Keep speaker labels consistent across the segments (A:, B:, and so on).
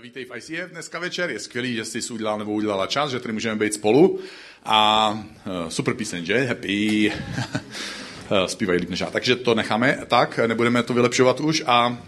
A: Vítej v ICF dneska večer, je skvělý, že jsi si udělal nebo udělala čas, že tady můžeme být spolu. A uh, super píseň, že? Happy. Zpívají líp než já. Takže to necháme tak, nebudeme to vylepšovat už a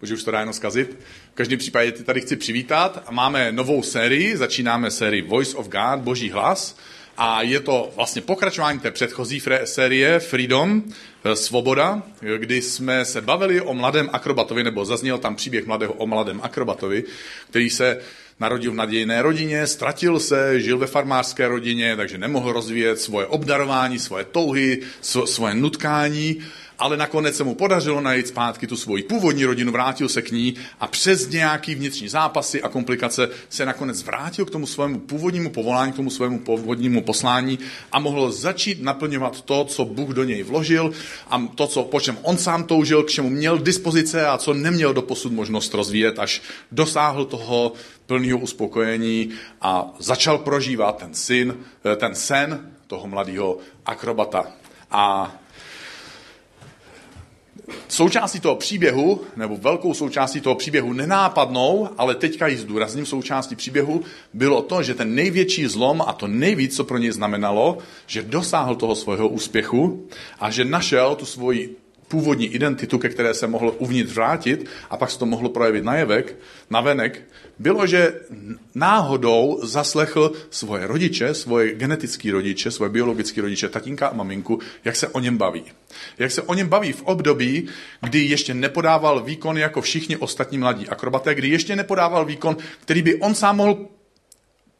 A: Bože, už to jenom zkazit. V každém případě ty tady chci přivítat. Máme novou sérii, začínáme sérii Voice of God, Boží hlas. A je to vlastně pokračování té předchozí série Freedom, eh, Svoboda, kdy jsme se bavili o mladém akrobatovi, nebo zazněl tam příběh mladého o mladém akrobatovi, který se narodil v nadějné rodině, ztratil se, žil ve farmářské rodině, takže nemohl rozvíjet svoje obdarování, svoje touhy, svoje nutkání ale nakonec se mu podařilo najít zpátky tu svoji původní rodinu, vrátil se k ní a přes nějaký vnitřní zápasy a komplikace se nakonec vrátil k tomu svému původnímu povolání, k tomu svému původnímu poslání a mohl začít naplňovat to, co Bůh do něj vložil a to, co, po čem on sám toužil, k čemu měl dispozice a co neměl do posud možnost rozvíjet, až dosáhl toho plného uspokojení a začal prožívat ten syn, eh, ten sen toho mladého akrobata. A součástí toho příběhu, nebo velkou součástí toho příběhu, nenápadnou, ale teďka ji zdůrazním, součástí příběhu, bylo to, že ten největší zlom a to nejvíc, co pro něj znamenalo, že dosáhl toho svého úspěchu a že našel tu svoji původní identitu, ke které se mohl uvnitř vrátit a pak se to mohlo projevit najevek, navenek, bylo, že náhodou zaslechl svoje rodiče, svoje genetické rodiče, svoje biologické rodiče, tatínka a maminku, jak se o něm baví. Jak se o něm baví v období, kdy ještě nepodával výkon jako všichni ostatní mladí akrobaté, kdy ještě nepodával výkon, který by on sám mohl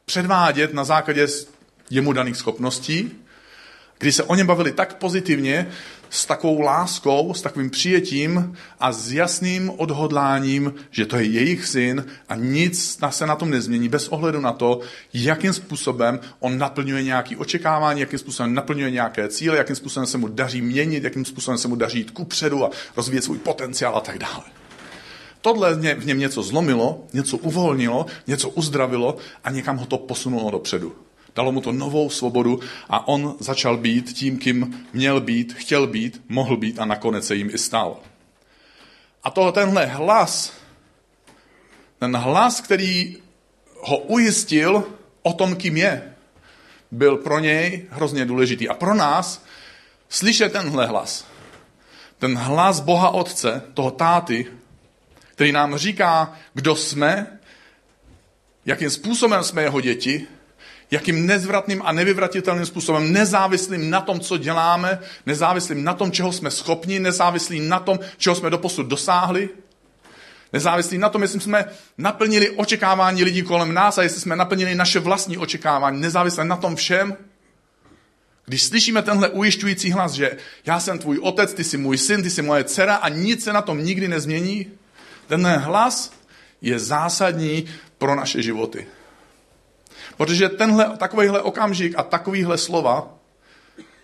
A: předvádět na základě jemu daných schopností, kdy se o něm bavili tak pozitivně, s takovou láskou, s takovým přijetím a s jasným odhodláním, že to je jejich syn a nic se na tom nezmění bez ohledu na to, jakým způsobem on naplňuje nějaké očekávání, jakým způsobem naplňuje nějaké cíle, jakým způsobem se mu daří měnit, jakým způsobem se mu daří jít kupředu a rozvíjet svůj potenciál a tak dále. Tohle v něm něco zlomilo, něco uvolnilo, něco uzdravilo a někam ho to posunulo dopředu. Dalo mu to novou svobodu a on začal být tím, kým měl být, chtěl být, mohl být a nakonec se jim i stal. A to, tenhle hlas, ten hlas, který ho ujistil o tom, kým je, byl pro něj hrozně důležitý. A pro nás slyšet tenhle hlas, ten hlas Boha Otce, toho táty, který nám říká, kdo jsme, jakým způsobem jsme jeho děti, jakým nezvratným a nevyvratitelným způsobem, nezávislým na tom, co děláme, nezávislým na tom, čeho jsme schopni, nezávislým na tom, čeho jsme doposud dosáhli, nezávislý na tom, jestli jsme naplnili očekávání lidí kolem nás a jestli jsme naplnili naše vlastní očekávání, nezávisle na tom všem. Když slyšíme tenhle ujišťující hlas, že já jsem tvůj otec, ty jsi můj syn, ty jsi moje dcera a nic se na tom nikdy nezmění, tenhle hlas je zásadní pro naše životy. Protože tenhle, takovýhle okamžik a takovýhle slova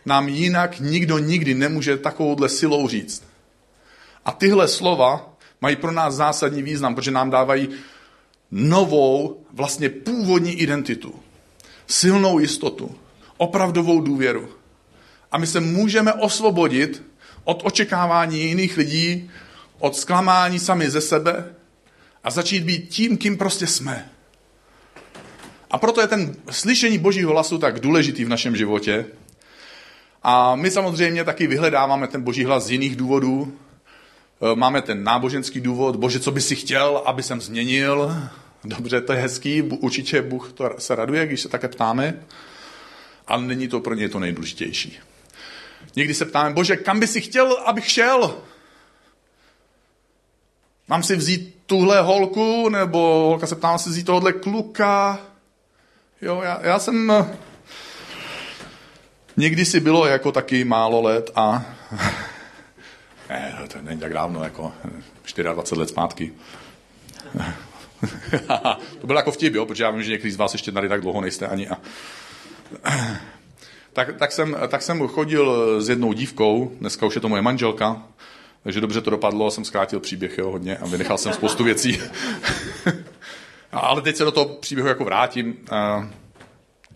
A: nám jinak nikdo nikdy nemůže takovouhle silou říct. A tyhle slova mají pro nás zásadní význam, protože nám dávají novou, vlastně původní identitu, silnou jistotu, opravdovou důvěru. A my se můžeme osvobodit od očekávání jiných lidí, od zklamání sami ze sebe a začít být tím, kým prostě jsme. A proto je ten slyšení božího hlasu tak důležitý v našem životě. A my samozřejmě taky vyhledáváme ten boží hlas z jiných důvodů. E, máme ten náboženský důvod, bože, co by si chtěl, aby jsem změnil. Dobře, to je hezký, určitě Bůh to se raduje, když se také ptáme, ale není to pro ně to nejdůležitější. Někdy se ptáme, bože, kam by si chtěl, abych šel? Mám si vzít tuhle holku, nebo holka se ptá, si vzít tohle kluka, Jo, já, já jsem... Eh, někdy si bylo jako taky málo let a... ne, to není tak dávno, jako 24 let zpátky. to bylo jako vtip, jo, protože já vím, že někteří z vás ještě tady tak dlouho nejste ani. A... tak, tak, jsem, tak jsem chodil s jednou dívkou, dneska už je to moje manželka, takže dobře to dopadlo, jsem zkrátil příběh jo, hodně a vynechal jsem spoustu věcí. Ale teď se do toho příběhu jako vrátím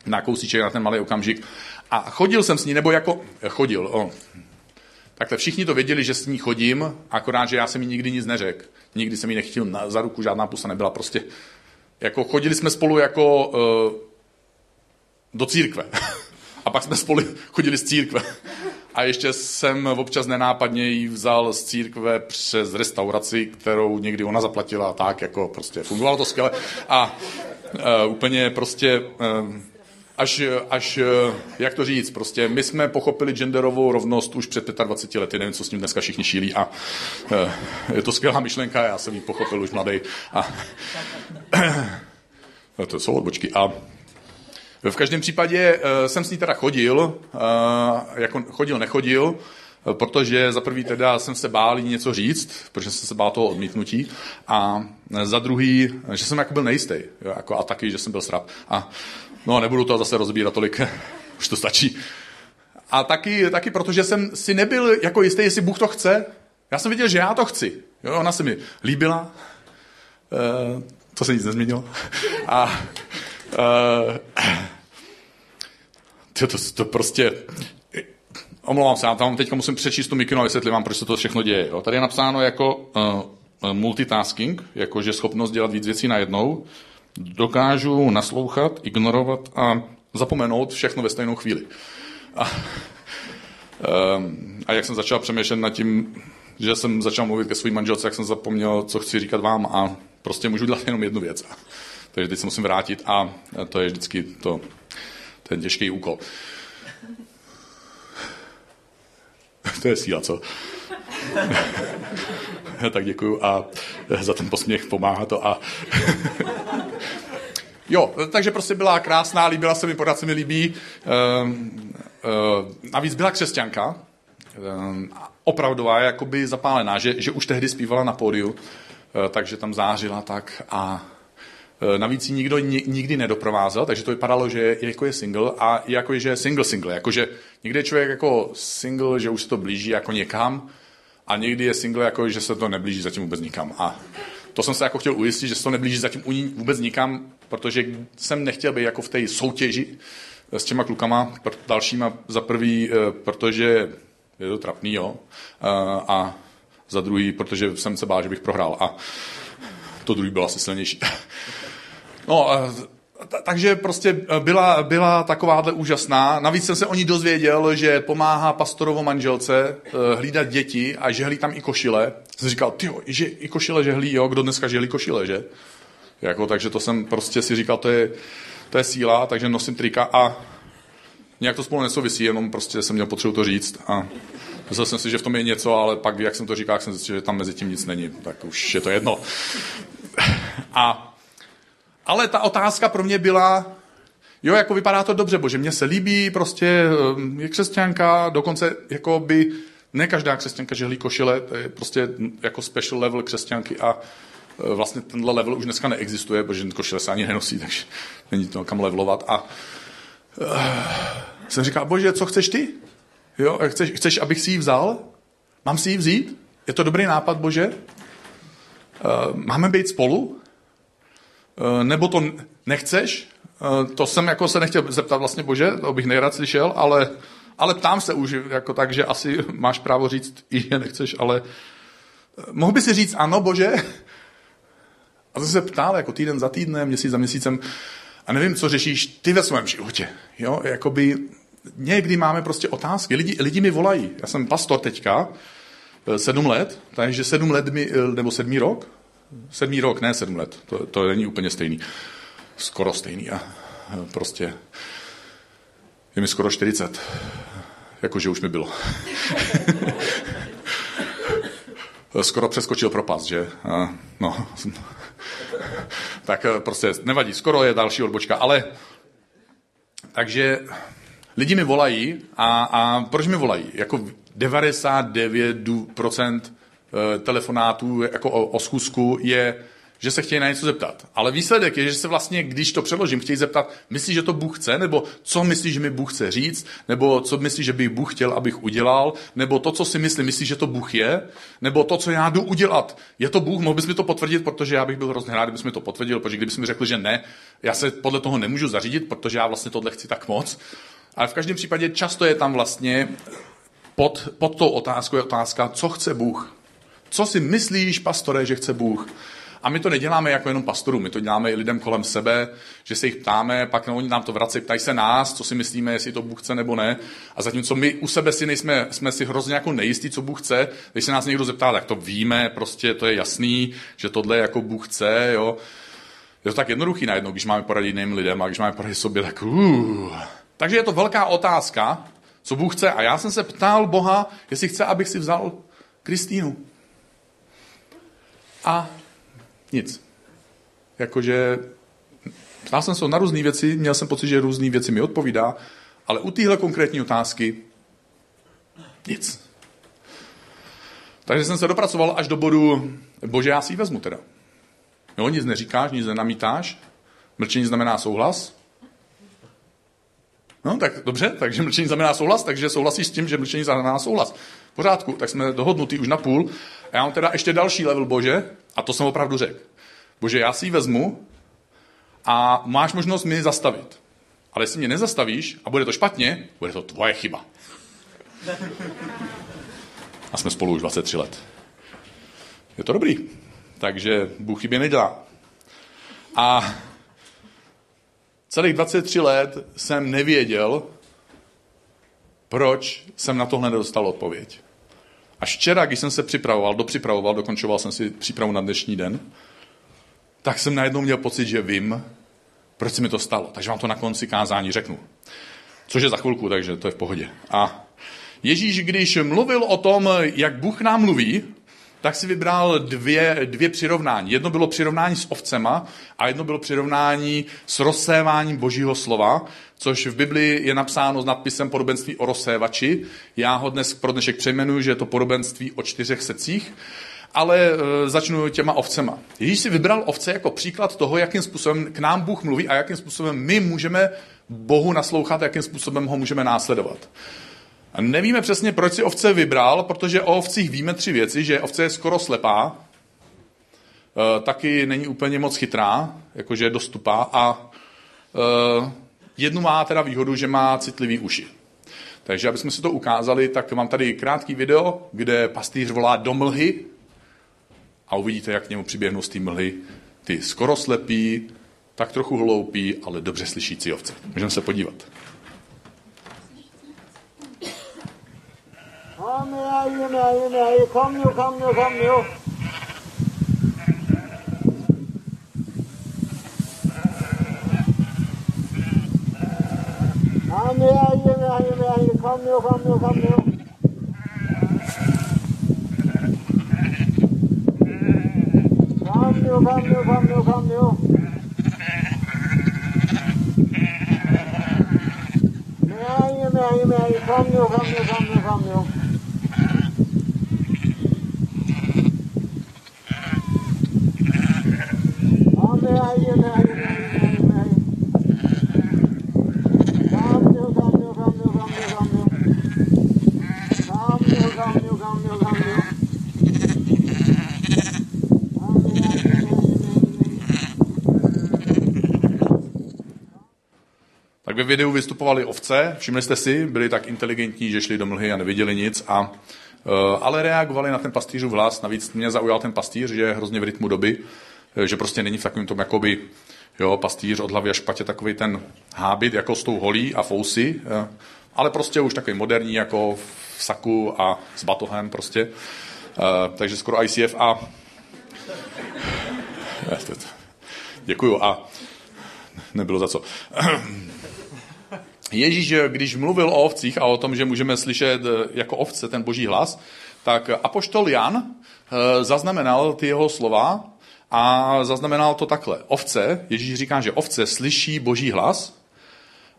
A: na kousíček, na ten malý okamžik. A chodil jsem s ní, nebo jako chodil, o. Takhle všichni to věděli, že s ní chodím, akorát, že já jsem jí nikdy nic neřekl. nikdy jsem jí nechtěl na, za ruku, žádná pusa nebyla, prostě jako chodili jsme spolu jako uh, do církve. A pak jsme spolu chodili z církve. A ještě jsem občas nenápadně jí vzal z církve přes restauraci, kterou někdy ona zaplatila tak, jako prostě fungovalo to skvěle. A uh, úplně prostě uh, až, až, jak to říct, prostě my jsme pochopili genderovou rovnost už před 25 lety, nevím, co s ním dneska všichni šílí a je to skvělá myšlenka, já jsem ji pochopil už mladý. A, to jsou odbočky. A v každém případě uh, jsem s ní teda chodil, uh, jako chodil, nechodil, uh, protože za prvý teda jsem se bál jí něco říct, protože jsem se bál toho odmítnutí, a za druhý, že jsem jako byl nejistý, jako, a taky, že jsem byl srab. A no, nebudu to zase rozbírat tolik, už to stačí. A taky, taky protože jsem si nebyl jako jistý, jestli Bůh to chce. Já jsem viděl, že já to chci. Jo, ona se mi líbila, uh, to se nic nezměnilo. A to, to, to prostě... Omlouvám se, já tam teďka musím přečíst tu mikinu a vysvětlit vám, proč se to všechno děje. Jo. Tady je napsáno jako uh, multitasking, jakože schopnost dělat víc věcí najednou. Dokážu naslouchat, ignorovat a zapomenout všechno ve stejnou chvíli. A, um, a jak jsem začal přemýšlet nad tím, že jsem začal mluvit ke svým manželce, jak jsem zapomněl, co chci říkat vám a prostě můžu dělat jenom jednu věc. Takže teď se musím vrátit a to je vždycky to, ten těžký úkol. To je síla, co? tak děkuju a za ten posměch pomáhá to a Jo, takže prostě byla krásná, líbila se mi, pořád se mi líbí. Ehm, ehm, navíc byla křesťanka, ehm, opravdová, jakoby zapálená, že, že už tehdy zpívala na pódiu, eh, takže tam zářila tak a Navíc ji nikdo nikdy nedoprovázel, takže to vypadalo, že jako je single a jako je, že je single single. Jakože někdy je člověk jako single, že už se to blíží jako někam a někdy je single, jako že se to neblíží zatím vůbec nikam. A to jsem se jako chtěl ujistit, že se to neblíží zatím vůbec nikam, protože jsem nechtěl být jako v té soutěži s těma klukama dalšíma za prvý, eh, protože je to trapný, jo, a za druhý, protože jsem se bál, že bych prohrál a to druhý bylo asi silnější. No, takže prostě byla, byla takováhle úžasná. Navíc jsem se o ní dozvěděl, že pomáhá pastorovo manželce eh, hlídat děti a žehlí tam i košile. Jsem říkal, ty že i košile žehlí, jo, kdo dneska žehlí košile, že? Jako, takže to jsem prostě si říkal, to je, to je síla, takže nosím trika a nějak to spolu nesouvisí, jenom prostě jsem měl potřebu to říct a myslel jsem si, že v tom je něco, ale pak, jak jsem to říkal, jsem zjistil, že tam mezi tím nic není, tak už je to jedno. A ale ta otázka pro mě byla, jo, jako vypadá to dobře, bože, mně se líbí, prostě je křesťanka, dokonce jako by ne každá křesťanka žehlí košile, to je prostě jako special level křesťanky a e, vlastně tenhle level už dneska neexistuje, protože košile se ani nenosí, takže není to kam levelovat. A uh, jsem říkal, bože, co chceš ty? Jo, chceš, chceš, abych si ji vzal? Mám si ji vzít? Je to dobrý nápad, bože? Uh, máme být spolu? Eh, nebo to nechceš? Eh, to jsem jako se nechtěl zeptat vlastně, bože, to bych nejrad slyšel, ale, ale ptám se už jako tak, že asi máš právo říct, i že nechceš, ale eh, mohl by si říct ano, bože? A to se ptal jako týden za týdnem, měsíc za měsícem a nevím, co řešíš ty ve svém životě. Jo, jakoby někdy máme prostě otázky. Lidi, lidi mi volají. Já jsem pastor teďka, sedm let, takže sedm let mi, nebo sedmý rok, sedmý rok, ne sedm let, to, to není úplně stejný. Skoro stejný a prostě je mi skoro 40. Jakože už mi bylo. skoro přeskočil propast, že? No. tak eh, prostě nevadí, skoro je další odbočka, ale takže lidi mi volají a, a proč mi volají? Jako 99% Eh, telefonátů jako o, o schůzku je, že se chtějí na něco zeptat. Ale výsledek je, že se vlastně, když to přeložím, chtějí zeptat, myslíš, že to Bůh chce, nebo co myslíš, že mi Bůh chce říct, nebo co myslíš, že by Bůh chtěl, abych udělal, nebo to, co si myslím, myslíš, že to Bůh je, nebo to, co já jdu udělat. Je to Bůh, mohl bys mi to potvrdit, protože já bych byl hrozně rád, kdybys mi to potvrdil, protože kdybys mi řekl, že ne, já se podle toho nemůžu zařídit, protože já vlastně tohle chci tak moc. Ale v každém případě často je tam vlastně pod, pod tou otázkou je otázka, co chce Bůh. Co si myslíš, pastore, že chce Bůh? A my to neděláme jako jenom pastorů, my to děláme i lidem kolem sebe, že se jich ptáme, pak oni nám to vrací, ptají se nás, co si myslíme, jestli to Bůh chce nebo ne. A zatímco my u sebe si nejsme, jsme si hrozně jako nejistí, co Bůh chce, když se nás někdo zeptá, tak to víme, prostě to je jasný, že tohle jako Bůh chce, jo. Je to tak jednoduchý najednou, když máme poradit jiným lidem a když máme poradit sobě, tak uh. Takže je to velká otázka, co Bůh chce. A já jsem se ptal Boha, jestli chce, abych si vzal Kristýnu. A nic. Jakože ptal jsem se na různé věci, měl jsem pocit, že různé věci mi odpovídá, ale u téhle konkrétní otázky nic. Takže jsem se dopracoval až do bodu, bože, já si ji vezmu teda. Jo, nic neříkáš, nic nenamítáš, mlčení znamená souhlas. No, tak dobře, takže mlčení znamená souhlas, takže souhlasíš s tím, že mlčení znamená souhlas. V pořádku, tak jsme dohodnutí už na půl. A já mám teda ještě další level, bože, a to jsem opravdu řekl. Bože, já si ji vezmu a máš možnost mi zastavit. Ale jestli mě nezastavíš a bude to špatně, bude to tvoje chyba. A jsme spolu už 23 let. Je to dobrý. Takže Bůh chybě nedělá. A celých 23 let jsem nevěděl, proč jsem na tohle nedostal odpověď. Až včera, když jsem se připravoval, dopřipravoval, dokončoval jsem si přípravu na dnešní den, tak jsem najednou měl pocit, že vím, proč se mi to stalo. Takže vám to na konci kázání řeknu. Což je za chvilku, takže to je v pohodě. A Ježíš, když mluvil o tom, jak Bůh nám mluví, tak si vybral dvě, dvě přirovnání. Jedno bylo přirovnání s ovcema a jedno bylo přirovnání s rozséváním božího slova, což v Biblii je napsáno s nadpisem podobenství o rozsévači. Já ho dnes pro dnešek přejmenuji, že je to podobenství o čtyřech secích, ale e, začnu těma ovcema. Ježíš si vybral ovce jako příklad toho, jakým způsobem k nám Bůh mluví a jakým způsobem my můžeme Bohu naslouchat, jakým způsobem ho můžeme následovat. A nevíme přesně, proč si ovce vybral, protože o ovcích víme tři věci, že ovce je skoro slepá, e, taky není úplně moc chytrá, jakože je dostupá a e, jednu má teda výhodu, že má citlivý uši. Takže aby jsme si to ukázali, tak mám tady krátký video, kde pastýř volá do mlhy a uvidíte, jak k němu přiběhnou z té mlhy ty skoro slepí, tak trochu hloupí, ale dobře slyšící ovce. Můžeme se podívat.
B: yemeğe yemeğe yıkanmıyor yıkanmıyor yıkanmıyor. Yemeğe yemeğe yemeğe yıkanmıyor yıkanmıyor yıkanmıyor. Yıkanmıyor yıkanmıyor yıkanmıyor yıkanmıyor. Yemeğe yemeğe yemeğe yıkanmıyor yıkanmıyor yıkanmıyor
A: yıkanmıyor. Ve videu vystupovali ovce, všimli jste si, byli tak inteligentní, že šli do mlhy a neviděli nic, a, e, ale reagovali na ten pastýřův hlas. Navíc mě zaujal ten pastýř, že je hrozně v rytmu doby, e, že prostě není v takovém tom jakoby, jo, pastýř od hlavy až patě takový ten hábit jako s tou holí a fousy, e, ale prostě už takový moderní jako v saku a s batohem prostě. Takže skoro ICF a Děkuju a nebylo za co. Ježíš, když mluvil o ovcích a o tom, že můžeme slyšet eh, jako ovce ten boží hlas, tak apoštol Jan eh, zaznamenal ty jeho slova a zaznamenal to takhle. Ovce, Ježíš říká, že ovce slyší boží hlas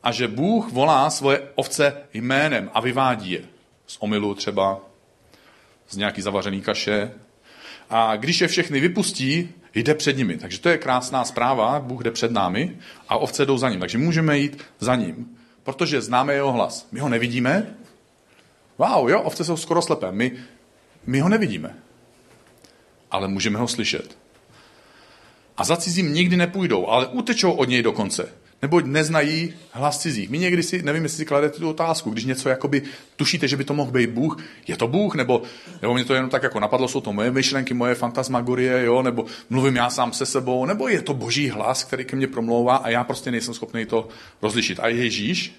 A: a že Bůh volá svoje ovce jménem a vyvádí je. Z omilu třeba, z nějaký zavařený kaše. A když je všechny vypustí, jde před nimi. Takže to je krásná zpráva, Bůh jde před námi a ovce jdou za ním. Takže můžeme jít za ním protože známe jeho hlas. My ho nevidíme. Wow, jo, ovce jsou skoro slepé. My, my ho nevidíme. Ale můžeme ho slyšet. A za cizím nikdy nepůjdou, ale utečou od něj dokonce. Neboť neznají hlas cizích. My někdy si, nevím, jestli si kladete tu otázku, když něco jakoby tušíte, že by to mohl být Bůh, je to Bůh, nebo, nebo mě to jenom tak jako napadlo, jsou to moje myšlenky, moje fantasmagorie, jo, nebo mluvím já sám se sebou, nebo je to boží hlas, který ke mně promlouvá a já prostě nejsem schopný to rozlišit. A Ježíš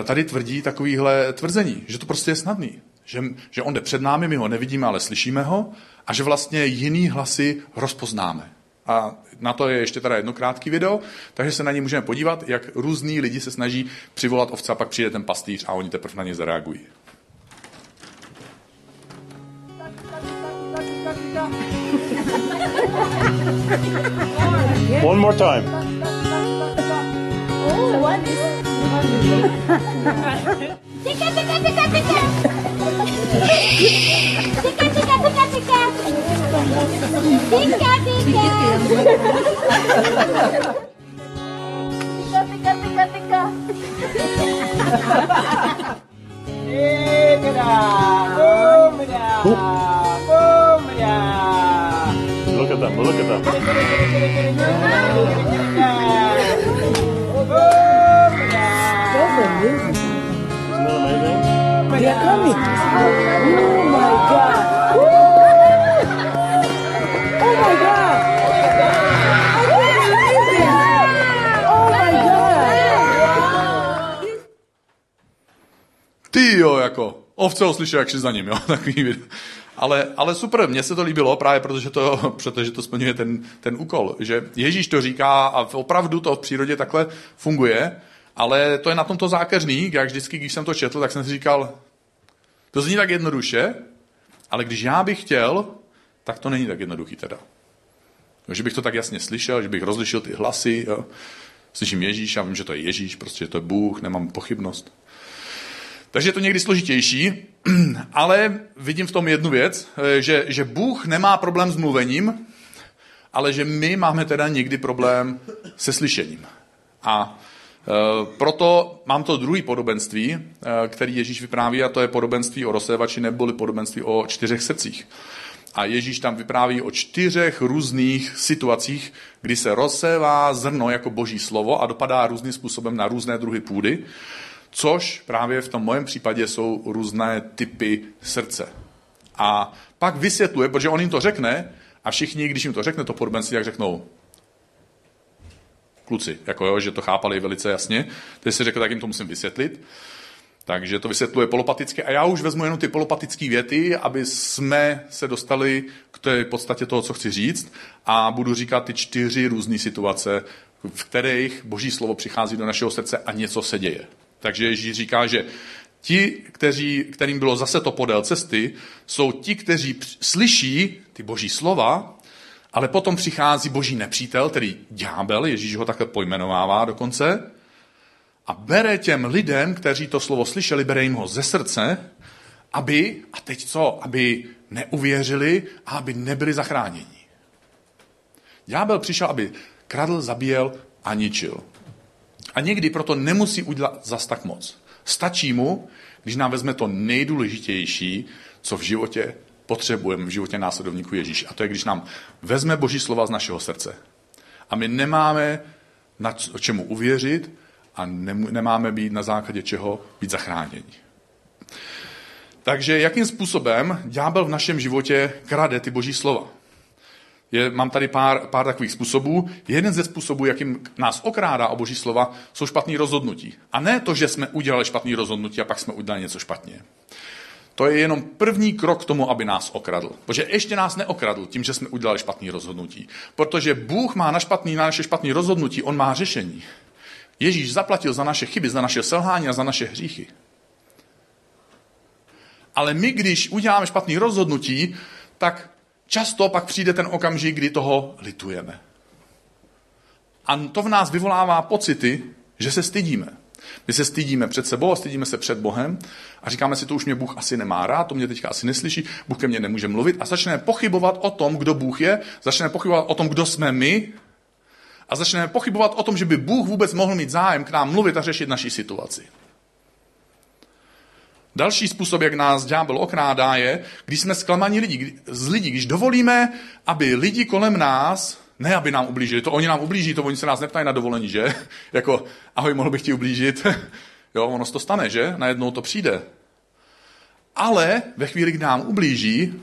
A: eh, tady tvrdí takovýhle tvrzení, že to prostě je snadný. Že, že on jde před námi, my ho nevidíme, ale slyšíme ho a že vlastně jiný hlasy rozpoznáme. A na to je ještě teda jedno krátký video, takže se na ně můžeme podívat, jak různí lidi se snaží přivolat ovce a pak přijde ten pastýř a oni teprve na ně zareagují.
C: One more time.
D: Oh, one is. tiga tiga tiga tiga tiga tiga tiga tiga tiga
C: Look at them, look at them.
E: They are coming. Oh my God. Oh my God. Oh my God.
A: Jo, jako ovce ho slyší, jak šli za ním, jo, takový video. Ale, ale super, mně se to líbilo právě, protože to, protože to splňuje ten, ten úkol, že Ježíš to říká a opravdu to v přírodě takhle funguje, ale to je na tomto zákeřný, jak vždycky, když jsem to četl, tak jsem si říkal, to zní tak jednoduše, ale když já bych chtěl, tak to není tak jednoduchý teda. Že bych to tak jasně slyšel, že bych rozlišil ty hlasy, jo. slyším Ježíš a vím, že to je Ježíš, prostě že to je Bůh, nemám pochybnost. Takže je to někdy složitější, ale vidím v tom jednu věc, eh, že, že Bůh nemá problém s mluvením, ale že my máme teda někdy problém se slyšením. A proto mám to druhý podobenství, e, který Ježíš vypráví, a to je podobenství o rozsévači neboli podobenství o čtyřech srdcích. A Ježíš tam vypráví o čtyřech různých situacích, kdy se rozsévá zrno jako boží slovo a dopadá různým způsobem na různé druhy půdy, což právě v tom mojem případě jsou různé typy srdce. A pak vysvětluje, protože on jim to řekne a všichni, když jim to řekne, to podobenství, jak řeknou, kluci, jako jo, že to chápali velice jasně. Teď si řekl, tak jim to musím vysvětlit. Takže to vysvětluje polopaticky a já už vezmu jenom ty polopatické věty, aby jsme se dostali k té podstatě toho, co chci říct a budu říkat ty čtyři různé situace, v kterých boží slovo přichází do našeho srdce a něco se děje. Takže Ježíš říká, že ti, kteří, kterým bylo zase to podél cesty, jsou ti, kteří slyší ty boží slova, ale potom přichází boží nepřítel, tedy ďábel, Ježíš ho takhle pojmenovává dokonce, a bere těm lidem, kteří to slovo slyšeli, bere jim ho ze srdce, aby, a teď co, aby neuvěřili a aby nebyli zachráněni. Ďábel přišel, aby kradl, zabíjel a ničil. A někdy proto nemusí udělat zas tak moc. Stačí mu, když nám vezme to nejdůležitější, co v životě potřebujeme, v životě následovníků Ježíš. A to je, když nám vezme Boží slova z našeho srdce. A my nemáme na čemu uvěřit a nemáme být na základě čeho být zachráněni. Takže jakým způsobem ďábel v našem životě krade ty boží slova? Je, mám tady pár, pár takových způsobů. Jeden ze způsobů, jakým nás okrádá o boží slova, jsou špatné rozhodnutí. A ne to, že jsme udělali špatné rozhodnutí a pak jsme udělali něco špatně. To je jenom první krok k tomu, aby nás okradl. Protože ještě nás neokradl tím, že jsme udělali špatné rozhodnutí. Protože Bůh má na, špatný, na naše špatné rozhodnutí, on má řešení. Ježíš zaplatil za naše chyby, za naše selhání a za naše hříchy. Ale my, když uděláme špatný rozhodnutí, tak často pak přijde ten okamžik, kdy toho litujeme. A to v nás vyvolává pocity, že se stydíme. My se stydíme před sebou a stydíme se před Bohem a říkáme si, to už mě Bůh asi nemá rád, to mě teďka asi neslyší, Bůh ke mně nemůže mluvit a začneme pochybovat o tom, kdo Bůh je, začneme pochybovat o tom, kdo jsme my a začneme pochybovat o tom, že by Bůh vůbec mohl mít zájem k nám mluvit a řešit naší situaci. Další způsob, jak nás ďábel okrádá, je, když jsme zklamaní lidi, z lidí, když dovolíme, aby lidi kolem nás Ne, aby nám ublížili, to oni nám ublíží, to oni se nás neptají na dovolení, že? jako, ahoj, mohl bych ti ublížit. jo, ono se to stane, že? Najednou to přijde. Ale ve chvíli, kdy nám ublíží,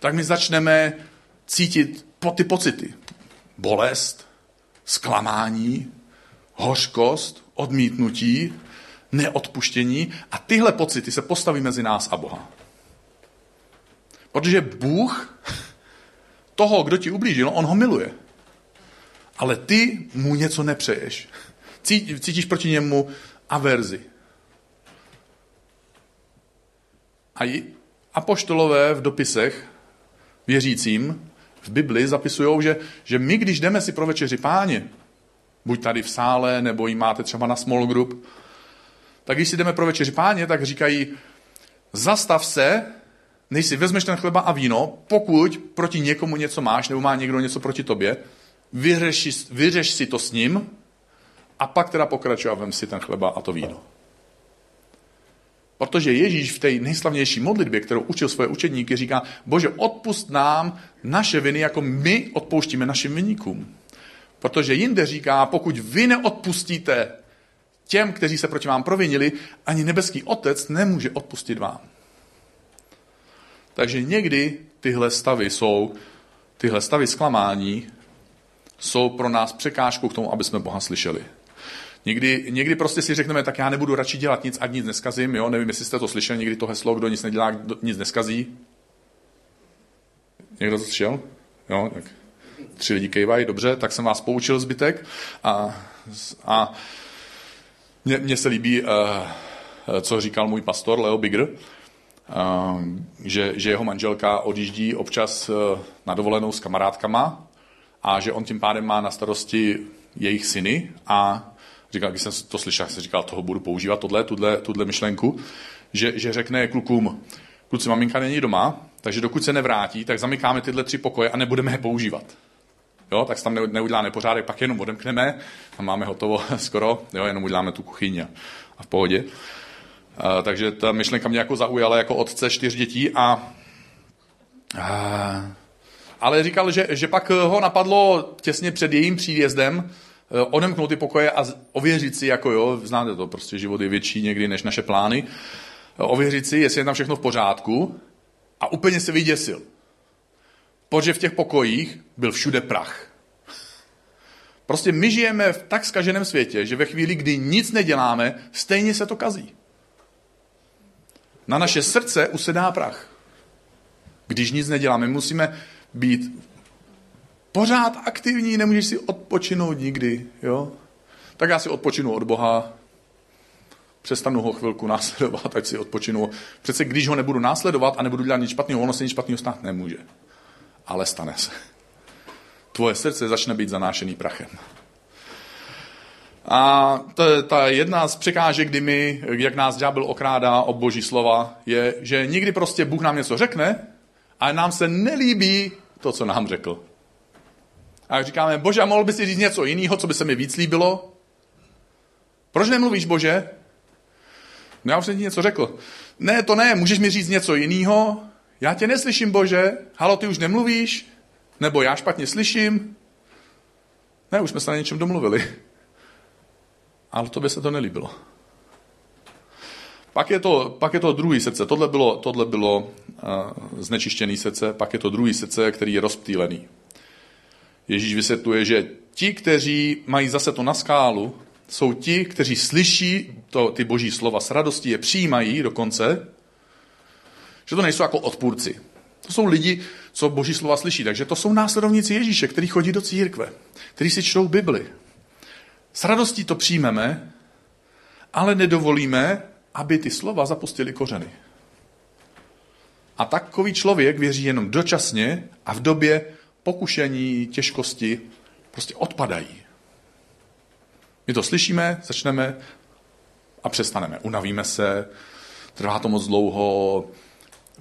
A: tak my začneme cítit po ty pocity. Bolest, zklamání, hořkost, odmítnutí, neodpuštění a tyhle pocity se postaví mezi nás a Boha. Protože Bůh toho, kdo ti ublížil, on ho miluje. Ale ty mu něco nepřeješ. Cítíš proti němu averzi. A apoštolové v dopisech věřícím v Bibli zapisují, že, že my, když jdeme si pro večeři páně, buď tady v sále, nebo ji máte třeba na small group, tak když si jdeme pro večeři páně, tak říkají, zastav se, než si vezmeš ten chleba a víno, pokud proti někomu něco máš, nebo má někdo něco proti tobě, vyřeš, vyřeš si to s ním a pak teda pokračuje a vem si ten chleba a to víno. Protože Ježíš v té nejslavnější modlitbě, kterou učil svoje učedníky, říká, bože, odpust nám naše viny, jako my odpouštíme našim vyníkům. Protože jinde říká, pokud vy neodpustíte těm, kteří se proti vám provinili, ani nebeský otec nemůže odpustit vám. Takže někdy tyhle stavy jsou, tyhle stavy zklamání jsou pro nás překážkou k tomu, aby jsme Boha slyšeli. Někdy, někdy prostě si řekneme, tak já nebudu radši dělat nic, ať nic neskazím. Jo? Nevím, jestli jste to slyšeli, někdy to heslo, kdo nic nedělá, kdo nic neskazí. Někdo to slyšel? Jo, tak tři lidi kejvají, dobře, tak jsem vás poučil zbytek. A, a mně, mně se líbí, uh, co říkal můj pastor Leo Bigger, uh, že, že jeho manželka odjíždí občas na dovolenou s kamarádkama a že on tím pádem má na starosti jejich syny a říkal, když jsem to slyšel, jsem říkal, toho budu používat, tohle, tuhle, tuhle myšlenku, že, že řekne klukům, kluci, maminka není doma, takže dokud se nevrátí, tak zamykáme tyhle tři pokoje a nebudeme je používat. Jo, tak se tam neudělá nepořádek, pak jenom odemkneme a máme hotovo skoro, jo, jenom uděláme tu kuchyni a v pohodě. A, takže ta myšlenka mě jako zaujala jako otce čtyř dětí a, a ale říkal, že, že pak ho napadlo těsně před jejím příjezdem, Eh, odemknout ty pokoje a ověřit si, jako jo, znáte to, prostě život je větší někdy než naše plány, eh, ověřit si, jestli je tam všechno v pořádku a úplně se vyděsil. Protože v těch pokojích byl všude prach. Prostě my žijeme v tak skaženém světě, že ve chvíli, kdy nic neděláme, stejně se to kazí. Na naše srdce usedá prach. Když nic neděláme, musíme být pořád aktivní, nemůžeš si odpočinout nikdy, jo? Tak já si odpočinu od Boha, přestanu ho chvilku následovat, ať si odpočinu. Přece když ho nebudu následovat a nebudu dělat nic špatného, ono se nic špatného stát nemůže. Ale stane se. Tvoje srdce začne být zanášený prachem. A to, ta jedna z překážek, kdy my, jak nás ďábel okrádá o boží slova, je, že nikdy prostě Bůh nám něco řekne a nám se nelíbí to, co nám řekl. A říkáme, bože, a mohl bys si říct něco jiného, co by se mi víc líbilo? Proč nemluvíš, bože? No já už jsem ti něco řekl. Ne, to ne, můžeš mi říct něco jiného? Já tě neslyším, bože. Halo, ty už nemluvíš? Nebo já špatně slyším? Ne, už jsme se na něčem domluvili. Ale to by se to nelíbilo. Pak je to, pak je to druhý srdce. Tohle bylo, tohle bylo uh, znečištěný srdce. Pak je to druhý srdce, který je rozptýlený. Ježíš vysvětluje, že ti, kteří mají zase to na skálu, jsou ti, kteří slyší to, ty boží slova s radostí, je přijímají dokonce, že to nejsou jako odpůrci. To jsou lidi, co boží slova slyší. Takže to jsou následovníci Ježíše, kteří chodí do církve, kteří si čtou Bibli. S radostí to přijmeme, ale nedovolíme, aby ty slova zapustili kořeny. A takový člověk věří jenom dočasně a v době pokušení, těžkosti prostě odpadají. My to slyšíme, začneme a přestaneme. Unavíme se, trvá to moc dlouho,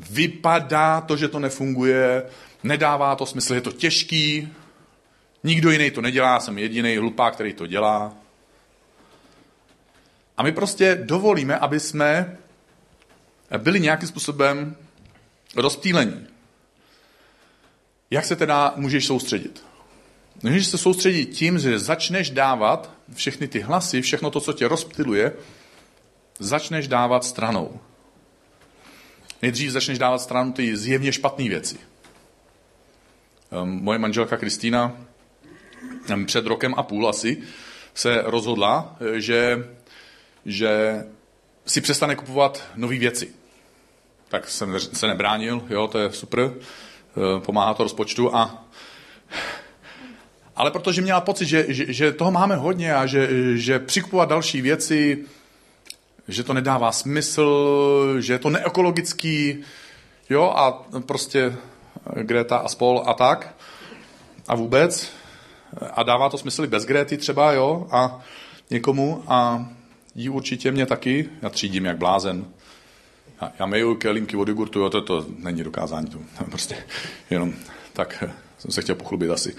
A: vypadá to, že to nefunguje, nedává to smysl, je to těžký, nikdo jiný to nedělá, jsem jediný hlupák, který to dělá. A my prostě dovolíme, aby jsme byli nějakým způsobem rozptýlení. Jak se teda můžeš soustředit? Můžeš se soustředit tím, že začneš dávat všechny ty hlasy, všechno to, co tě rozptiluje, začneš dávat stranou. Nejdřív začneš dávat stranou ty zjevně špatné věci. Ehm, Moje manželka Kristýna ehm, před rokem a půl asi se rozhodla, eh, že, že si přestane kupovat nové věci. Tak jsem se nebránil, jo, to je super, eh, pomáhá to rozpočtu a ale protože měla pocit, že, že, že toho máme hodně a že, že přikupovat další věci, že to nedává smysl, že je to neekologický, jo, a prostě Greta a spol a tak. A vůbec. A dává to smysl i bez Grety třeba, jo, a někomu. A jí určitě mě taky. Já třídím jak blázen. Já, já meju kelímky od jogurtu, jo, to, to není dokázání. To, prostě jenom tak jsem se chtěl pochlubit asi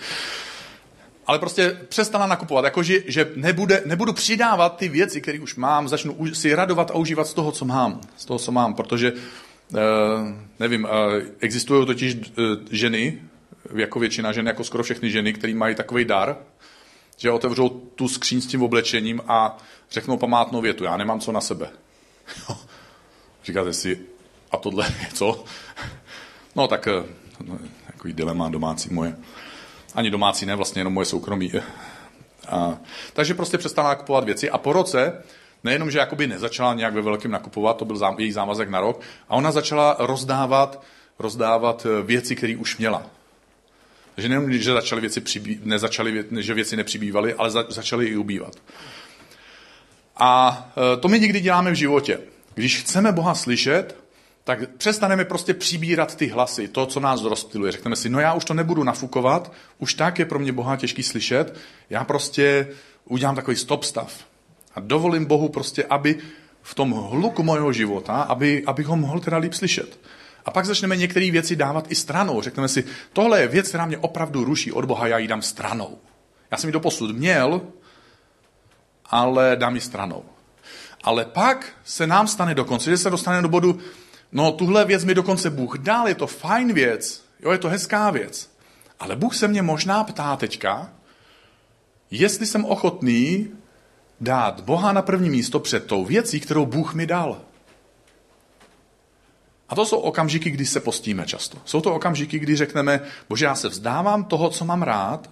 A: ale prostě přestala nakupovat, jakože že nebude, nebudu přidávat ty věci, které už mám, začnu si radovat a užívat z toho, co mám, z toho, co mám, protože, uh, nevím, uh, existují totiž uh, ženy, jako většina žen, jako skoro všechny ženy, které mají takový dar, že otevřou tu skříň s tím oblečením a řeknou památnou větu, já nemám co na sebe. Říkáte si, a tohle je co? No tak, no, takový dilema domácí moje. Ani domácí ne, vlastně jenom moje soukromí. A, takže prostě přestala nakupovat věci a po roce nejenom, že jakoby nezačala nějak ve velkém nakupovat, to byl zám, její závazek na rok, a ona začala rozdávat, rozdávat eh, věci, které už měla. Takže nejenom, že začaly věci přibý, nezačaly, že věci nepřibývaly, ale za, začaly i ubývat. A eh, to my někdy děláme v životě. Když chceme Boha slyšet, tak přestaneme prostě přibírat ty hlasy, to, co nás rozptiluje. Řekneme si, no já už to nebudu nafukovat, už tak je pro mě Boha těžký slyšet, já prostě udělám takový stop stav. A dovolím Bohu prostě, aby v tom hluku mojho života, aby, abych ho mohl teda líp slyšet. A pak začneme některé věci dávat i stranou. Řekneme si, tohle je věc, která mě opravdu ruší od Boha, já ji dám stranou. Já jsem ji doposud měl, ale dám ji stranou. Ale pak se nám stane dokonce, že se dostane do bodu, No, tuhle věc mi dokonce Bůh dal, je to fajn věc, jo, je to hezká věc. Ale Bůh se mě možná ptá teďka, jestli jsem ochotný dát Boha na první místo před tou věcí, kterou Bůh mi dal. A to jsou okamžiky, kdy se postíme často. Jsou to okamžiky, kdy řekneme, bože, já se vzdávám toho, co mám rád,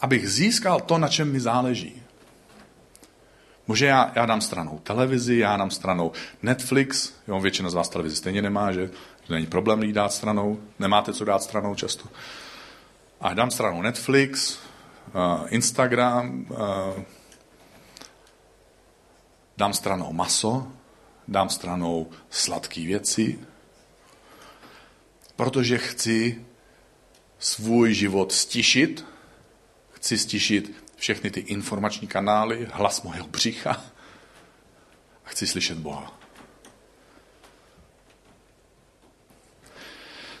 A: abych získal to, na čem mi záleží. Bože, já, já dám stranou televizi, já dám stranou Netflix, jo, většina z vás televizi stejně nemá, že, není problém jí dát stranou, nemáte co dát stranou často. A dám stranou Netflix, uh, Instagram, uh, dám stranou maso, dám stranou sladké věci, protože chci svůj život stišit, chci stišit všechny ty informační kanály, hlas mojeho břicha a chci slyšet Boha.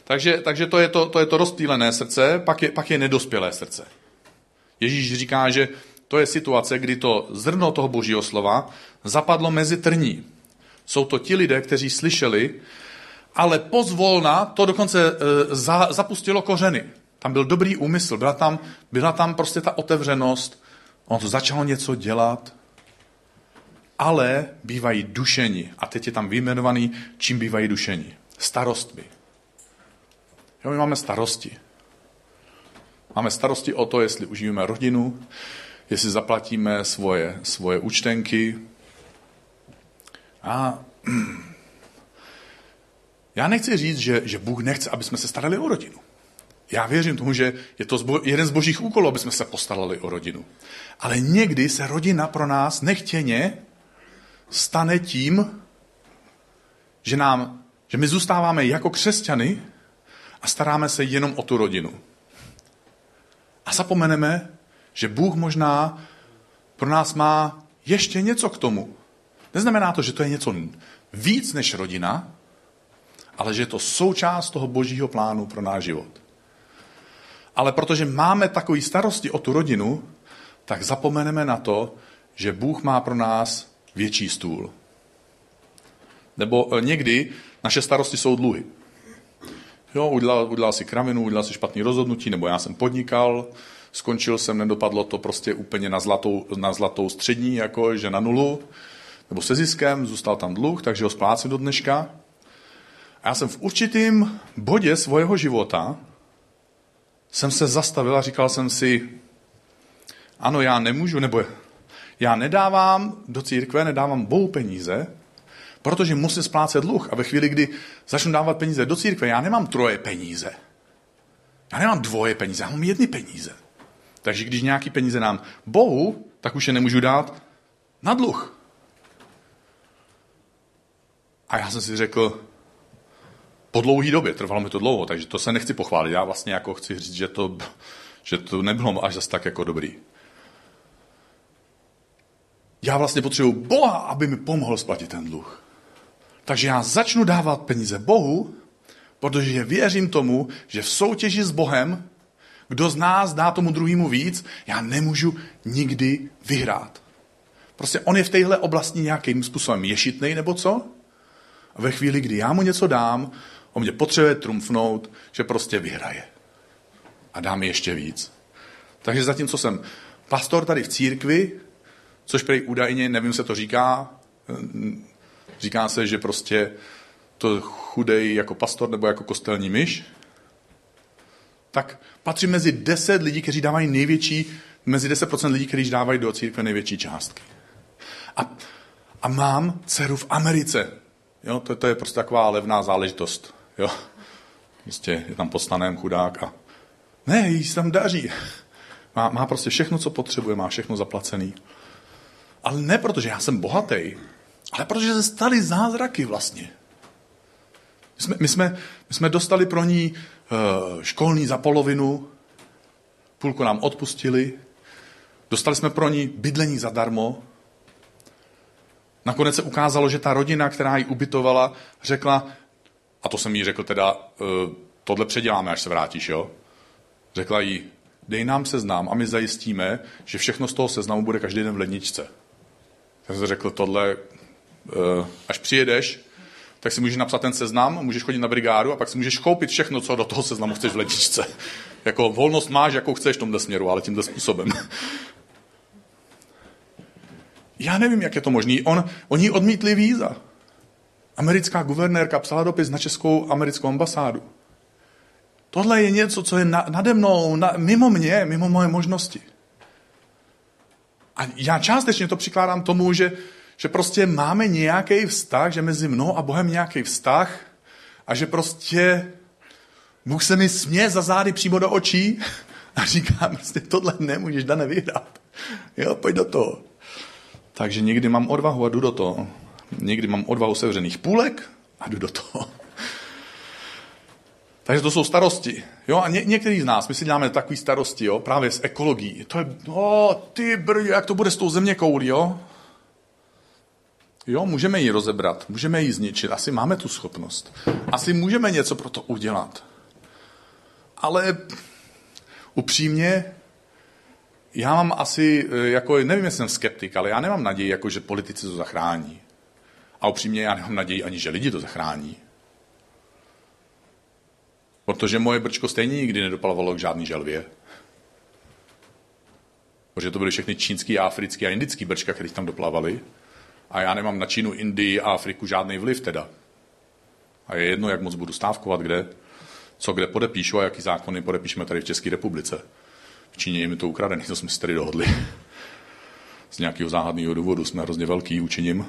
A: Takže, takže to je to, to je to rozptýlené srdce, pak je, pak je nedospělé srdce. Ježíš říká, že to je situace, kdy to zrno toho božího slova zapadlo mezi trní. Jsou to ti lidé, kteří slyšeli, ale pozvolna to dokonce e, za, zapustilo kořeny. Tam byl dobrý úmysl, byla tam, byla tam prostě ta otevřenost, on to začal něco dělat, ale bývají dušeni. A teď je tam vyjmenovaný, čím bývají dušeni. Starostmi. Jo, my máme starosti. Máme starosti o to, jestli užijeme rodinu, jestli zaplatíme svoje, svoje účtenky. A já nechci říct, že, že Bůh nechce, aby jsme se starali o rodinu. Já věřím tomu, že je to jeden z božích úkolů, aby jsme se postarali o rodinu. Ale někdy se rodina pro nás nechtěně stane tím, že, nám, že my zůstáváme jako křesťany a staráme se jenom o tu rodinu. A zapomeneme, že Bůh možná pro nás má ještě něco k tomu. Neznamená to, že to je něco víc než rodina, ale že je to součást toho božího plánu pro náš život ale protože máme takový starosti o tu rodinu, tak zapomeneme na to, že Bůh má pro nás větší stůl. Nebo e, někdy naše starosti jsou dluhy. Jo, udělal, udělal si kravinu, udělal si špatný rozhodnutí, nebo já jsem podnikal, Skončil jsem, nedopadlo to prostě úplně na zlatou, na zlatou střední, jako že na nulu, nebo se ziskem, zůstal tam dluh, takže ho splácím do dneška. A já jsem v určitým bodě svého života jsem se zastavil a říkal jsem si, ano, já nemůžu, nebo já nedávám do církve, nedávám Bohu peníze, protože musím splácet dluh. A ve chvíli, kdy začnu dávat peníze do církve, já nemám troje peníze. Já nemám dvoje peníze, já mám jedny peníze. Takže když nějaký peníze nám Bohu, tak už je nemůžu dát na dluh. A já jsem si řekl, po dlouhé době, trvalo mi to dlouho, takže to se nechci pochválit. Já vlastně jako chci říct, že to, že to nebylo až zase tak jako dobrý. Já vlastně potřebuji Boha, aby mi pomohl splatit ten dluh. Takže já začnu dávat peníze Bohu, protože věřím tomu, že v soutěži s Bohem, kdo z nás dá tomu druhému víc, já nemůžu nikdy vyhrát. Prostě on je v téhle oblasti nějakým způsobem ješitnej nebo co? A ve chvíli, kdy já mu něco dám, on mě potřebuje trumfnout, že prostě vyhraje. A dá mi ještě víc. Takže zatímco jsem pastor tady v církvi, což prej údajně, nevím, se to říká, říká se, že prostě to chudej jako pastor nebo jako kostelní myš, tak patří mezi 10 lidí, kteří dávají největší, mezi 10% lidí, kteří dávají do církve největší částky. A, a mám dceru v Americe. Jo, to, to je prostě taková levná záležitost. Jo. Prostě je tam poslaném chudák a ne, jí se tam daří. Má, má prostě všechno, co potřebuje, má všechno zaplacený. Ale ne protože já jsem bohatý, ale protože se staly zázraky vlastně. My jsme, my jsme, my jsme dostali pro ní uh, školní za polovinu, půlku nám odpustili, dostali jsme pro ní bydlení zadarmo. Nakonec se ukázalo, že ta rodina, která ji ubytovala, řekla, a to jsem jí řekl teda, uh, tohle předěláme, až se vrátíš, jo? Řekla jí, dej nám seznam a my zajistíme, že všechno z toho seznamu bude každý den v ledničce. Tak jsem řekl, tohle, uh, až přijedeš, tak si můžeš napsat ten seznam, můžeš chodit na brigádu a pak si můžeš koupit všechno, co do toho seznamu chceš v ledničce. jako volnost máš, jakou chceš v tomhle směru, ale tímhle způsobem. Já nevím, jak je to možné. On, oni odmítli víza. Americká guvernérka psala dopis na českou americkou ambasádu. Tohle je něco, co je na, nade mnou, na, mimo mě, mimo moje možnosti. A já částečně to přikládám tomu, že, že prostě máme nějaký vztah, že mezi mnou a Bohem nějaký vztah a že prostě Bůh se mi směje za zády přímo do očí a říká, prostě tohle nemůžeš, Dane, vyhrát. Jo, pojď do toho. Takže někdy mám odvahu a jdu do toho. Někdy mám odvahu sevřených půlek a jdu do toho. Takže to jsou starosti. Jo? A ně, některý z nás, my si děláme takový starosti, jo? právě s ekologií. To je, no, ty brj, jak to bude s tou země kouli, jo? Jo, můžeme ji rozebrat, můžeme ji zničit, asi máme tu schopnost. Asi můžeme něco pro to udělat. Ale upřímně, já mám asi, jako, nevím, jestli jsem skeptik, ale já nemám naději, jako, že politici to zachrání. A upřímně já nemám naději ani, že lidi to zachrání. Protože moje brčko stejně nikdy nedopalovalo k žádný želvě. Protože to byly všechny čínský, africký a indický brčka, které tam doplavali. A já nemám na Čínu, Indii a Afriku žádný vliv teda. A je jedno, jak moc budu stávkovat, kde, co kde podepíšu a jaký zákony podepíšeme tady v České republice. V Číně je mi to ukradený, to jsme si tady dohodli. Z nějakého záhadného důvodu jsme hrozně velký učiním.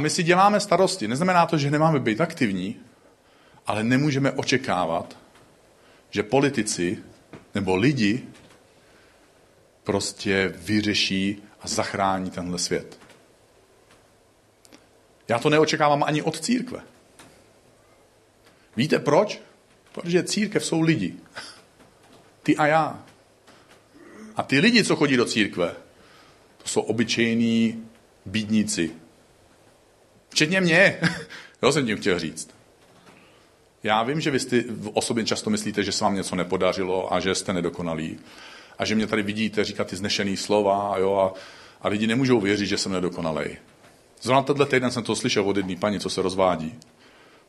A: A my si děláme starosti. Neznamená to, že nemáme být aktivní, ale nemůžeme očekávat, že politici nebo lidi prostě vyřeší a zachrání tenhle svět. Já to neočekávám ani od církve. Víte proč? Protože církev jsou lidi. Ty a já. A ty lidi, co chodí do církve, to jsou obyčejní bídníci, Včetně mě. jo, jsem tím chtěl říct. Já vím, že vy jste o sobě často myslíte, že se vám něco nepodařilo a že jste nedokonalí. A že mě tady vidíte říkat ty znešený slova jo, a, a lidi nemůžou věřit, že jsem nedokonalej. Zrovna tenhle týden jsem to slyšel od jedné paní, co se rozvádí.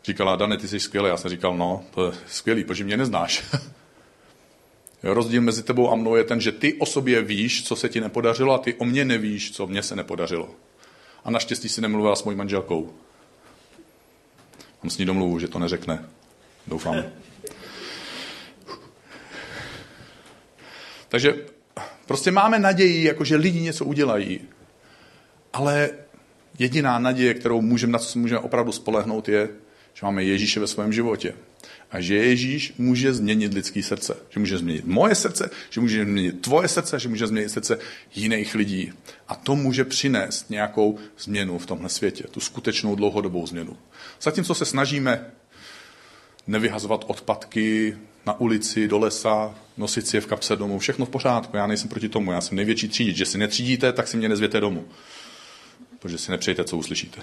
A: Říkala, Dane, ty jsi skvělý. Já jsem říkal, no, to je skvělý, protože mě neznáš. Jo, rozdíl mezi tebou a mnou je ten, že ty o sobě víš, co se ti nepodařilo a ty o mně nevíš, co mně se nepodařilo. A naštěstí si nemluvila s mojí manželkou. Mám s ní domluvu, že to neřekne. Doufám. Takže prostě máme naději, jako že lidi něco udělají. Ale jediná naděje, kterou můžeme, na co se můžeme opravdu spolehnout, je, že máme Ježíše ve svém životě. A že Ježíš může změnit lidský srdce. Že může změnit moje srdce, že může změnit tvoje srdce, že může změnit srdce jiných lidí. A to může přinést nějakou změnu v tomhle světě. Tu skutečnou dlouhodobou změnu. Zatímco se snažíme nevyhazovat odpadky na ulici, do lesa, nosit si je v kapse domů, všechno v pořádku, já nejsem proti tomu, já jsem největší třídič, že si netřídíte, tak si mě nezvěte domů, protože si nepřejte, co uslyšíte.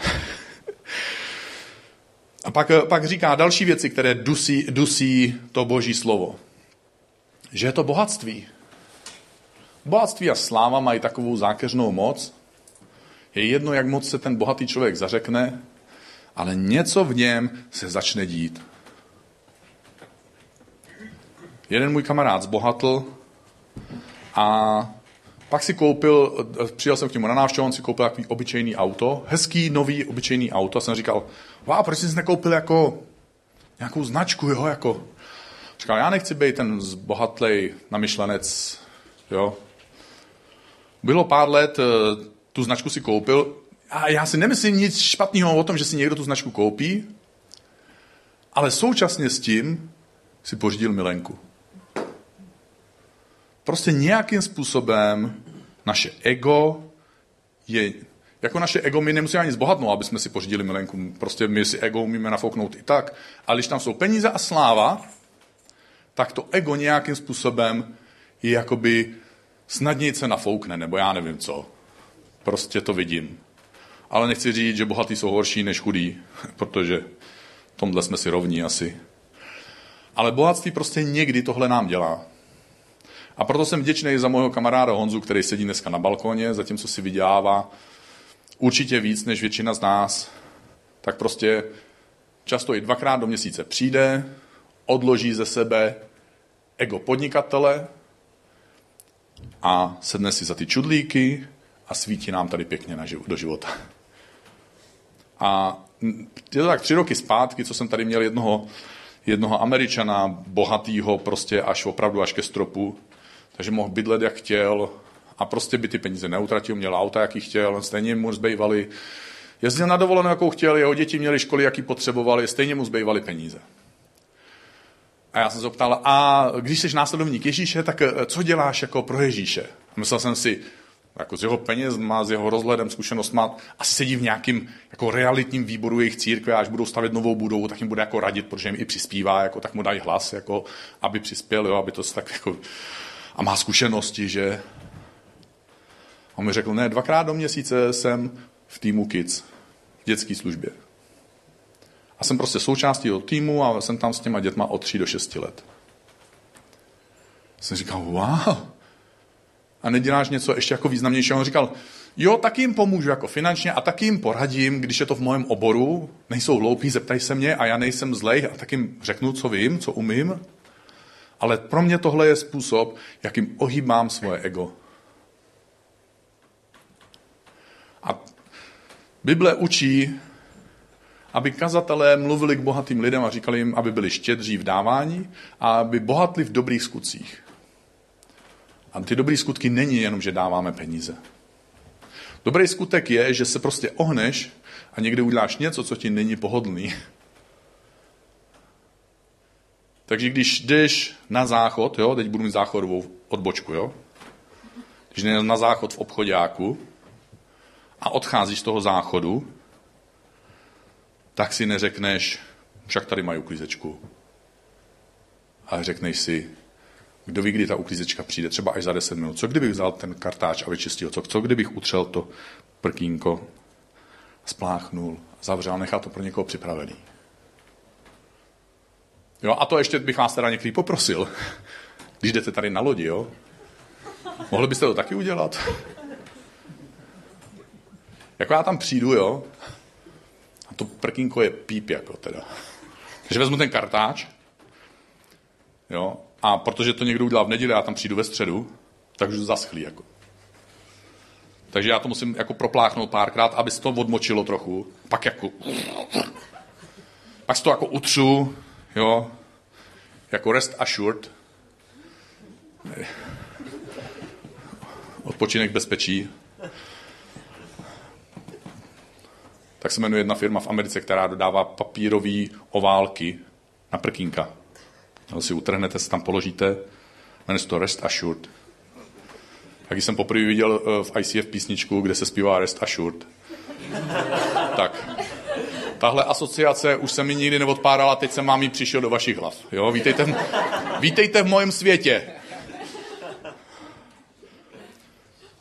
A: A pak, pak říká další věci, které dusí, dusí to boží slovo. Že je to bohatství. Bohatství a sláva mají takovou zákeřnou moc. Je jedno, jak moc se ten bohatý člověk zařekne, ale něco v něm se začne dít. Jeden můj kamarád zbohatl a pak si koupil, přijel jsem k němu na návštěvu, on si koupil takový obyčejný auto, hezký, nový, obyčejný auto. A jsem říkal, wow, proč jsi nekoupil jako nějakou značku, jo, jako. Říkal, já nechci být ten zbohatlej namyšlenec, jo. Bylo pár let, eh, tu značku si koupil, a já si nemyslím nic špatného o tom, že si někdo tu značku koupí, ale současně s tím si pořídil milenku. Prostě nějakým způsobem naše ego je, jako naše ego, my nemusíme ani zbohatnout, aby jsme si pořídili milenku. Prostě my si ego umíme nafouknout i tak. Ale když tam jsou peníze a sláva, tak to ego nějakým způsobem je jakoby snadněji se nafoukne, nebo já nevím co. Prostě to vidím. Ale nechci říct, že bohatí jsou horší než chudí, protože tomhle jsme si rovní asi. Ale bohatství prostě někdy tohle nám dělá. A proto jsem vděčný za mého kamaráda Honzu, který sedí dneska na balkoně, zatímco si vydělává určitě víc než většina z nás. Tak prostě často i dvakrát do měsíce přijde, odloží ze sebe ego podnikatele a sedne si za ty čudlíky a svítí nám tady pěkně na život, do života. A je to tak tři roky zpátky, co jsem tady měl jednoho, jednoho američana, bohatýho, prostě až opravdu až ke stropu, takže mohl bydlet, jak chtěl a prostě by ty peníze neutratil, měl auta, jaký chtěl, stejně mu zbývaly. Jezdil na dovolenou, jakou chtěl, jeho děti měli školy, jaký potřebovali, stejně mu zbývaly peníze. A já jsem se ptal, a když jsi následovník Ježíše, tak eh, co děláš jako pro Ježíše? A myslel jsem si, jako s jeho penězma, s jeho rozhledem, zkušenostma, asi sedí v nějakým jako realitním výboru jejich církve, až budou stavět novou budovu, tak jim bude jako radit, protože jim i přispívá, jako, tak mu dají hlas, jako, aby přispěl, jo, aby to tak jako a má zkušenosti, že? On mi řekl, ne, dvakrát do měsíce jsem v týmu Kids, v dětské službě. A jsem prostě součástí toho týmu a jsem tam s těma dětma od 3 do 6 let. Jsem říkal, wow. A neděláš něco ještě jako významnějšího? On říkal, jo, taky jim pomůžu jako finančně a taky jim poradím, když je to v mém oboru. Nejsou hloupí, zeptají se mě a já nejsem zlej a tak jim řeknu, co vím, co umím. Ale pro mě tohle je způsob, jakým ohýbám svoje ego. Bible učí, aby kazatelé mluvili k bohatým lidem a říkali jim, aby byli štědří v dávání a aby bohatli v dobrých skutcích. A ty dobrý skutky není jenom, že dáváme peníze. Dobrý skutek je, že se prostě ohneš a někdy uděláš něco, co ti není pohodlný. Takže když jdeš na záchod, jo, teď budu mít záchodovou odbočku, jo, když jdeš na záchod v obchodáku a odcházíš z toho záchodu, tak si neřekneš, však tady mají uklízečku. Ale řekneš si, kdo ví, kdy ta uklízečka přijde, třeba až za 10 minut. Co kdybych vzal ten kartáč a vyčistil co? Co kdybych utřel to prkínko, spláchnul, zavřel, nechal to pro někoho připravený. Jo, a to ještě bych vás teda někdy poprosil, když jdete tady na lodi, jo? Mohli byste to taky udělat? Jako já tam přijdu, jo? A to prkínko je píp, jako teda. Takže vezmu ten kartáč, jo? A protože to někdo udělal v neděli, já tam přijdu ve středu, tak už zaschlý. Jako. Takže já to musím jako propláchnout párkrát, aby se to odmočilo trochu. Pak jako... Pak si to jako utřu, jo, jako rest assured. Odpočinek bezpečí. Tak se jmenuje jedna firma v Americe, která dodává papírové oválky na prkínka. No, si utrhnete, se tam položíte, jmenuje se to Rest Assured. Taky jsem poprvé viděl eh, v ICF písničku, kde se zpívá Rest Assured. Tak, tahle asociace už se mi nikdy neodpárala, teď jsem vám ji přišel do vašich hlav. Jo? Vítejte, v, vítejte v mojem světě.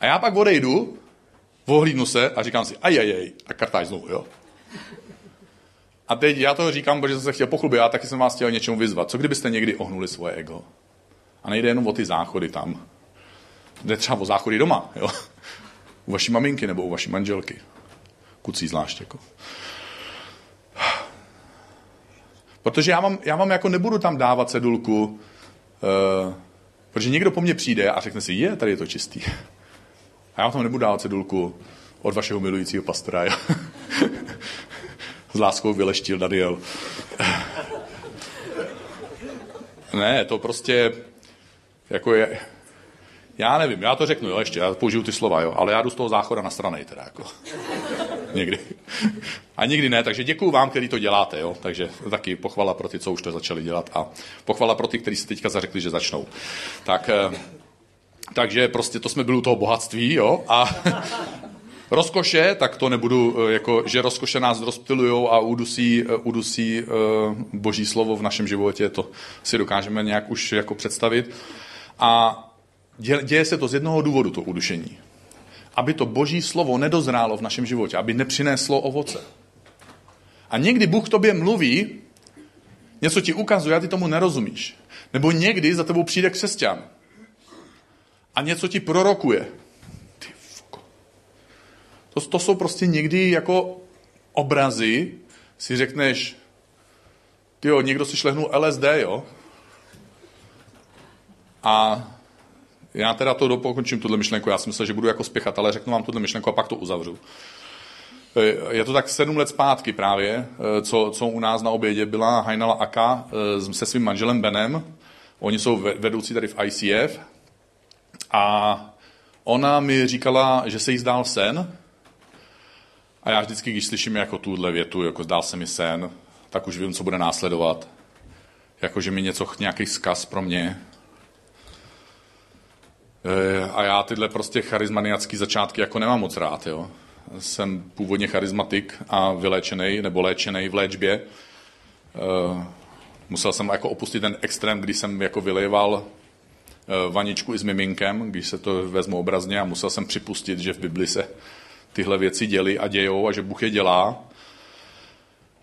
A: A já pak odejdu, ohlídnu se a říkám si, ajajaj, a kartáž znovu, jo. A teď já toho říkám, protože jsem se chtěl pochlubit, já taky jsem vás chtěl něčemu vyzvat. Co kdybyste někdy ohnuli svoje ego? A nejde jenom o ty záchody tam. Jde třeba o záchody doma, jo. U vaší maminky nebo u vaší manželky. Kucí zvlášť, jako. Protože já vám, já vám jako nebudu tam dávat cedulku, uh, protože někdo po mně přijde a řekne si, je, tady je to čistý. A já tam nebudu dávat cedulku od vašeho milujícího pastora. Jo? S láskou vyleštil Daniel. ne, to prostě jako je, já nevím, já to řeknu, jo, ještě, já použiju ty slova, jo, ale já jdu z toho záchoda na straně, teda, jako. Někdy. A nikdy ne, takže děkuju vám, který to děláte, jo, takže taky pochvala pro ty, co už to začali dělat a pochvala pro ty, kteří si teďka zařekli, že začnou. Tak, eh, takže prostě to jsme byli u toho bohatství, jo, a rozkoše, tak to nebudu, eh, jako, že rozkoše nás rozptilujou a udusí, eh, udusí boží slovo v našem životě, to si dokážeme nějak už jako představit. A Děje se to z jednoho důvodu, to udušení. Aby to boží slovo nedozrálo v našem životě, aby nepřineslo ovoce. A někdy Bůh tobě mluví, něco ti ukazuje a ty tomu nerozumíš. Nebo někdy za tebou přijde křesťan a něco ti prorokuje. Ty fuko. To, to jsou prostě někdy jako obrazy, si řekneš, ty jo, někdo si šlehnul LSD, jo? A já teda to dopokončím, tuhle myšlenku. Já jsem myslel, že budu jako spěchat, ale řeknu vám tuhle myšlenku a pak to uzavřu. E, je to tak sedm let zpátky právě, e, co, co u nás na obědě byla Hajnala Aka e, se svým manželem Benem. Oni jsou vedoucí tady v ICF. A ona mi říkala, že se jí zdál sen. A já vždycky, když slyším jako tuhle větu, jako zdál se mi sen, tak už vím, co bude následovat. Jako, že mi něco, nějaký zkaz pro mě. Eh, a já tyhle prostě charizmaniacký začátky jako nemám moc rád. Jo. Jsem původně charizmatik a vyléčený nebo léčený v léčbě. Eh, musel jsem jako opustit ten extrém, kdy jsem jako vylejval vaničku i s miminkem, když se to vezmu obrazně a musel jsem připustit, že v Bibli se tyhle věci děly a dějou a že Bůh je dělá.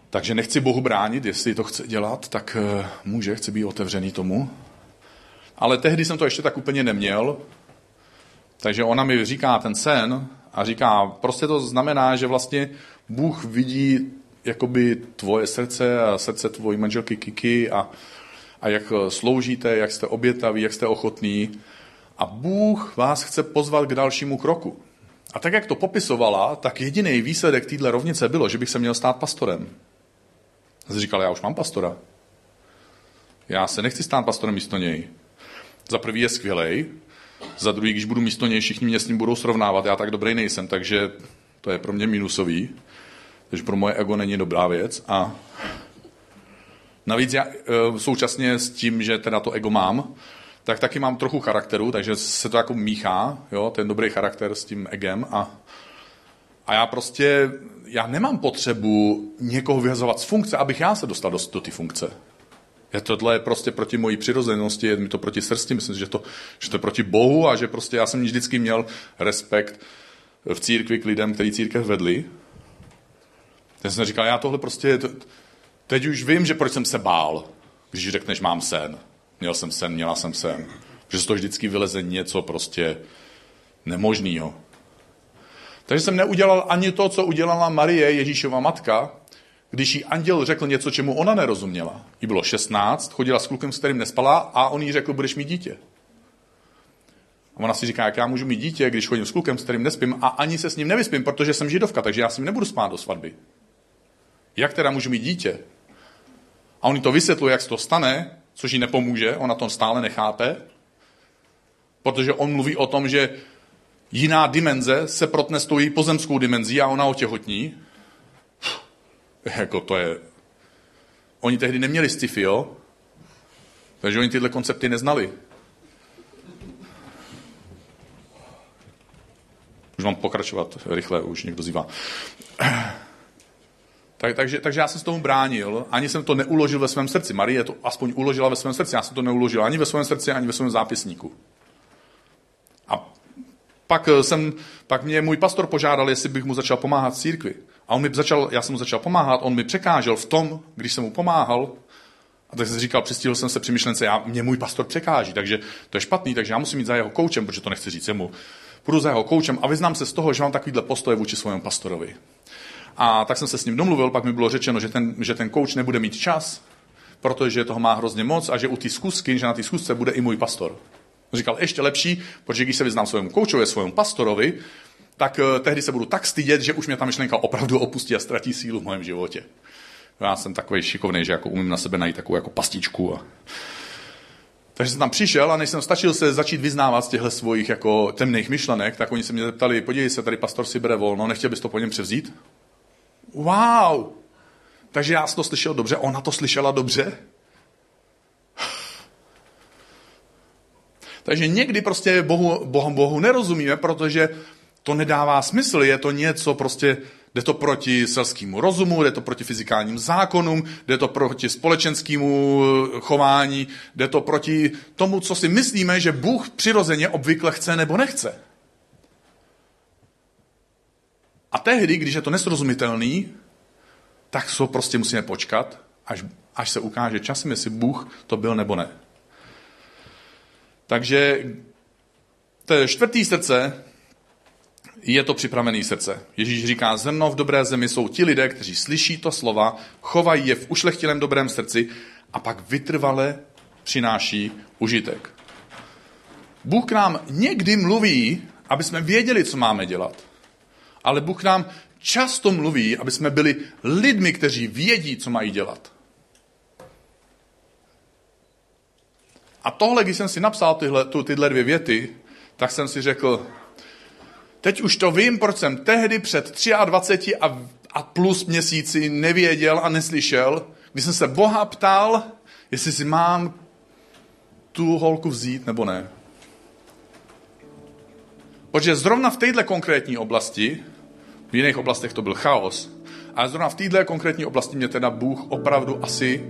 A: Takže nechci Bohu bránit, jestli to chce dělat, tak může, chci být otevřený tomu. Ale tehdy jsem to ještě tak úplně neměl, takže ona mi říká ten sen a říká, prostě to znamená, že vlastně Bůh vidí jakoby tvoje srdce a srdce tvojí manželky Kiki a, a jak sloužíte, jak jste obětaví, jak jste ochotní. A Bůh vás chce pozvat k dalšímu kroku. A tak, jak to popisovala, tak jediný výsledek téhle rovnice bylo, že bych se měl stát pastorem. A jsi říkal, já už mám pastora. Já se nechci stát pastorem místo něj. Za prvý je skvělej, za druhý, když budu místo něj, všichni mě s ním budou srovnávat, já tak dobrý nejsem, takže to je pro mě minusový. Takže pro moje ego není dobrá věc. A navíc já e, současně s tím, že teda to ego mám, tak taky mám trochu charakteru, takže se to jako míchá, jo, ten dobrý charakter s tím egem a, a já prostě, já nemám potřebu někoho vyhazovat z funkce, abych já se dostal do, do ty funkce. Je tohle je prostě proti mojí přirozenosti, je mi to proti srsti, myslím, že to, že to je proti Bohu a že prostě já jsem vždycky měl respekt v církvi k lidem, kteří církev vedli. Já jsem říkal, já tohle prostě, teď už vím, že proč jsem se bál, když řekneš, mám sen. Měl jsem sen, měla jsem sen. Že z toho vždycky vyleze něco prostě nemožného. Takže jsem neudělal ani to, co udělala Marie, Ježíšova matka, když jí anděl řekl něco, čemu ona nerozuměla. Jí bylo 16, chodila s klukem, s kterým nespala a on jí řekl, budeš mít dítě. A ona si říká, jak já můžu mít dítě, když chodím s klukem, s kterým nespím a ani se s ním nevyspím, protože jsem židovka, takže já s ním nebudu spát do svatby. Jak teda můžu mít dítě? A on jí to vysvětluje, jak se to stane, což jí nepomůže, ona to stále nechápe, protože on mluví o tom, že jiná dimenze se protne s tou její pozemskou dimenzí a ona otěhotní. Jako to je... Oni tehdy neměli sci jo? Takže oni tyhle koncepty neznali. Už mám pokračovat rychle, už někdo zývá. Tak, takže, takže já jsem se tomu bránil, ani jsem to neuložil ve svém srdci. Marie to aspoň uložila ve svém srdci, já jsem to neuložil ani ve svém srdci, ani ve svém zápisníku. A pak, jsem, pak mě můj pastor požádal, jestli bych mu začal pomáhat v církvi. A on mi začal, já jsem mu začal pomáhat, on mi překážel v tom, když jsem mu pomáhal, a tak jsem říkal, přistihl jsem se při myšlence, já, mě můj pastor překáží, takže to je špatný, takže já musím jít za jeho koučem, protože to nechci říct jemu. Půjdu za jeho koučem a vyznám se z toho, že mám takovýhle postoje vůči svému pastorovi. A tak jsem se s ním domluvil, pak mi bylo řečeno, že ten, že ten kouč nebude mít čas, protože toho má hrozně moc a že u té zkusky, že na té zkusce bude i můj pastor. Říkal, ještě lepší, protože když se vyznám svému koučovi, svému pastorovi, tak uh, tehdy se budu tak stydět, že už mě ta myšlenka opravdu opustí a ztratí sílu v mém životě. Já jsem takový šikovný, že jako umím na sebe najít takovou jako pastičku. A... Takže jsem tam přišel a než jsem stačil se začít vyznávat z těchto svých jako temných myšlenek, tak oni se mě zeptali, podívej se, tady pastor si bere volno, nechtěl bys to po něm převzít? Wow! Takže já jsem to slyšel dobře, ona to slyšela dobře. Takže někdy prostě Bohu, Bohu, Bohu nerozumíme, protože to nedává smysl, je to něco prostě, jde to proti selskému rozumu, jde to proti fyzikálním zákonům, jde to proti společenskému chování, jde to proti tomu, co si myslíme, že Bůh přirozeně obvykle chce nebo nechce. A tehdy, když je to nesrozumitelný, tak to prostě musíme počkat, až, až se ukáže časem, jestli Bůh to byl nebo ne. Takže to čtvrtý srdce je to připravený srdce. Ježíš říká, zrno v dobré zemi jsou ti lidé, kteří slyší to slova, chovají je v ušlechtilém dobrém srdci a pak vytrvale přináší užitek. Bůh k nám někdy mluví, aby jsme věděli, co máme dělat. Ale Bůh nám často mluví, aby jsme byli lidmi, kteří vědí, co mají dělat. A tohle, když jsem si napsal tyhle, tu, tyhle dvě věty, tak jsem si řekl, teď už to vím, proč jsem tehdy před 23 a, a plus měsíci nevěděl a neslyšel, když jsem se Boha ptal, jestli si mám tu holku vzít nebo ne. Protože zrovna v této konkrétní oblasti, v jiných oblastech to byl chaos, ale zrovna v této konkrétní oblasti mě teda Bůh opravdu asi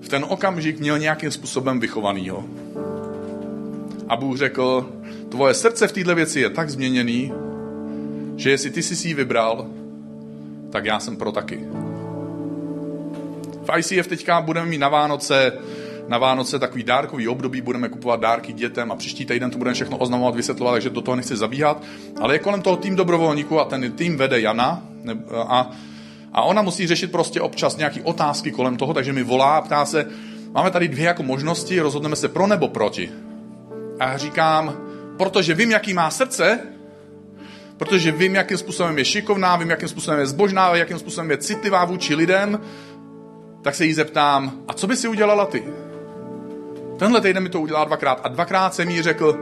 A: v ten okamžik měl nějakým způsobem vychovanýho. A Bůh řekl, tvoje srdce v této věci je tak změněný, že jestli ty jsi si ji vybral, tak já jsem pro taky. V ICF teďka budeme mít na Vánoce na Vánoce takový dárkový období, budeme kupovat dárky dětem a příští týden to budeme všechno oznamovat, vysvětlovat, takže do toho nechci zabíhat. Ale je kolem toho tým dobrovolníků a ten tým vede Jana a, a ona musí řešit prostě občas nějaké otázky kolem toho, takže mi volá a ptá se, máme tady dvě jako možnosti, rozhodneme se pro nebo proti. A já říkám, protože vím, jaký má srdce, protože vím, jakým způsobem je šikovná, vím, jakým způsobem je zbožná, jakým způsobem je citlivá vůči lidem, tak se jí zeptám, a co by si udělala ty? Tenhle týden mi to udělá dvakrát a dvakrát jsem jí řekl,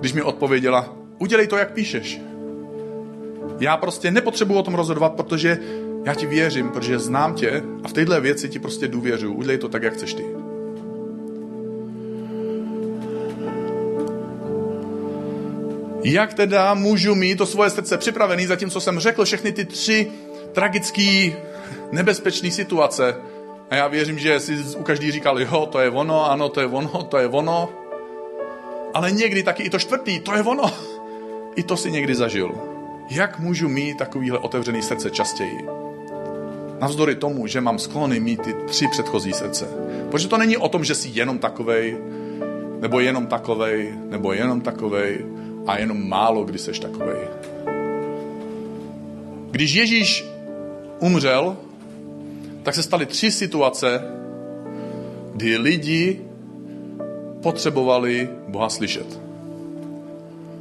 A: když mi odpověděla, udělej to, jak píšeš. Já prostě nepotřebuji o tom rozhodovat, protože já ti věřím, protože znám tě a v téhle věci ti prostě důvěřuji. Udělej to tak, jak chceš ty. Jak teda můžu mít to svoje srdce připravený, zatímco jsem řekl všechny ty tři tragické, nebezpečné situace, a já věřím, že si u každý říkal, jo, to je ono, ano, to je ono, to je ono. Ale někdy taky i to čtvrtý, to je ono. I to si někdy zažil. Jak můžu mít takovýhle otevřený srdce častěji? Navzdory tomu, že mám sklony mít ty tři předchozí srdce. Protože to není o tom, že jsi jenom takovej, nebo jenom takovej, nebo jenom takovej a jenom málo kdy seš takovej. Když Ježíš umřel, tak se staly tři situace, kdy lidi potřebovali Boha slyšet.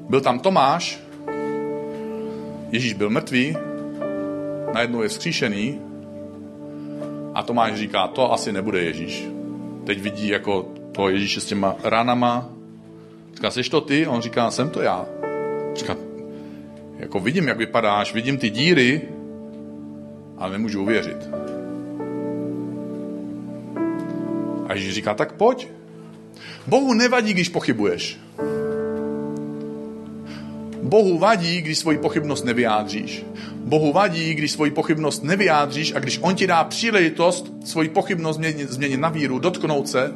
A: Byl tam Tomáš, Ježíš byl mrtvý, najednou je vzkříšený a Tomáš říká, to asi nebude Ježíš. Teď vidí jako to Ježíše s těma ranama. Říká, jsi to ty? On říká, jsem to já. Říká, jako vidím, jak vypadáš, vidím ty díry, ale nemůžu uvěřit. A Ježíš říká, tak pojď. Bohu nevadí, když pochybuješ. Bohu vadí, když svoji pochybnost nevyjádříš. Bohu vadí, když svoji pochybnost nevyjádříš a když on ti dá příležitost svoji pochybnost změnit, změnit na víru, dotknout se,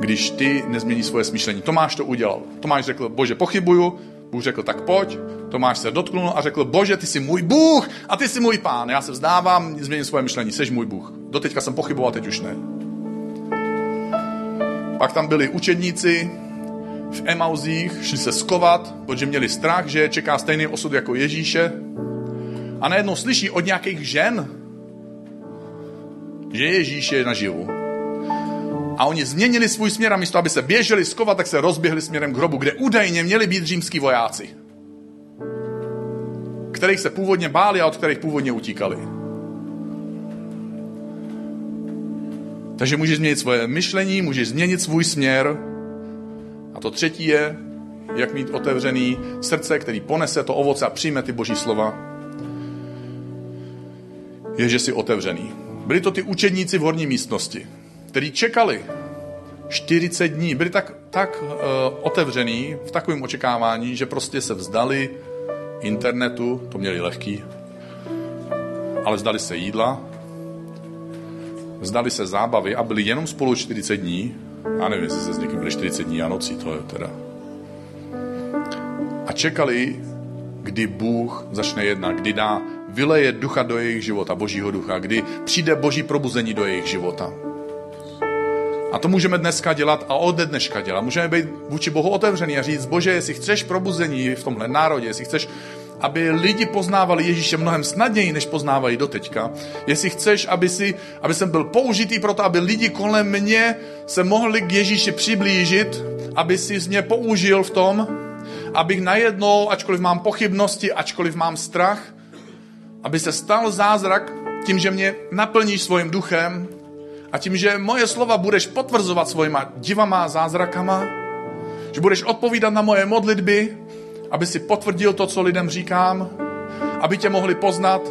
A: když ty nezměníš svoje smýšlení. Tomáš to udělal. Tomáš řekl, bože, pochybuju. Bůh řekl, tak pojď. Tomáš se dotknul a řekl, bože, ty jsi můj Bůh a ty jsi můj pán. Já se vzdávám, změním svoje myšlení, jsi můj Bůh. Doteďka jsem pochyboval, teď už ne. Pak tam byli učedníci v Emauzích, šli se skovat, protože měli strach, že je čeká stejný osud jako Ježíše. A najednou slyší od nějakých žen, že Ježíš je naživu. A oni změnili svůj směr a místo, aby se běželi skovat, tak se rozběhli směrem k hrobu, kde údajně měli být římský vojáci, kterých se původně báli a od kterých původně utíkali. Takže můžeš změnit svoje myšlení, můžeš změnit svůj směr. A to třetí je, jak mít otevřený srdce, který ponese to ovoce a přijme ty boží slova, je, že jsi otevřený. Byli to ty učedníci v horní místnosti, kteří čekali 40 dní, byli tak, tak uh, otevřený v takovém očekávání, že prostě se vzdali internetu, to měli lehký, ale vzdali se jídla, vzdali se zábavy a byli jenom spolu 40 dní. Já nevím, jestli se s někým byli 40 dní a nocí, to je teda. A čekali, kdy Bůh začne jednat, kdy dá, vyleje ducha do jejich života, božího ducha, kdy přijde boží probuzení do jejich života. A to můžeme dneska dělat a ode dneška dělat. Můžeme být vůči Bohu otevřený a říct, bože, jestli chceš probuzení v tomhle národě, jestli chceš aby lidi poznávali Ježíše mnohem snadněji, než poznávají doteďka. Jestli chceš, aby, si, aby jsem byl použitý pro to, aby lidi kolem mě se mohli k Ježíši přiblížit, aby si z mě použil v tom, abych najednou, ačkoliv mám pochybnosti, ačkoliv mám strach, aby se stal zázrak tím, že mě naplníš svým duchem a tím, že moje slova budeš potvrzovat svojima divama a zázrakama, že budeš odpovídat na moje modlitby, aby si potvrdil to, co lidem říkám, aby tě mohli poznat.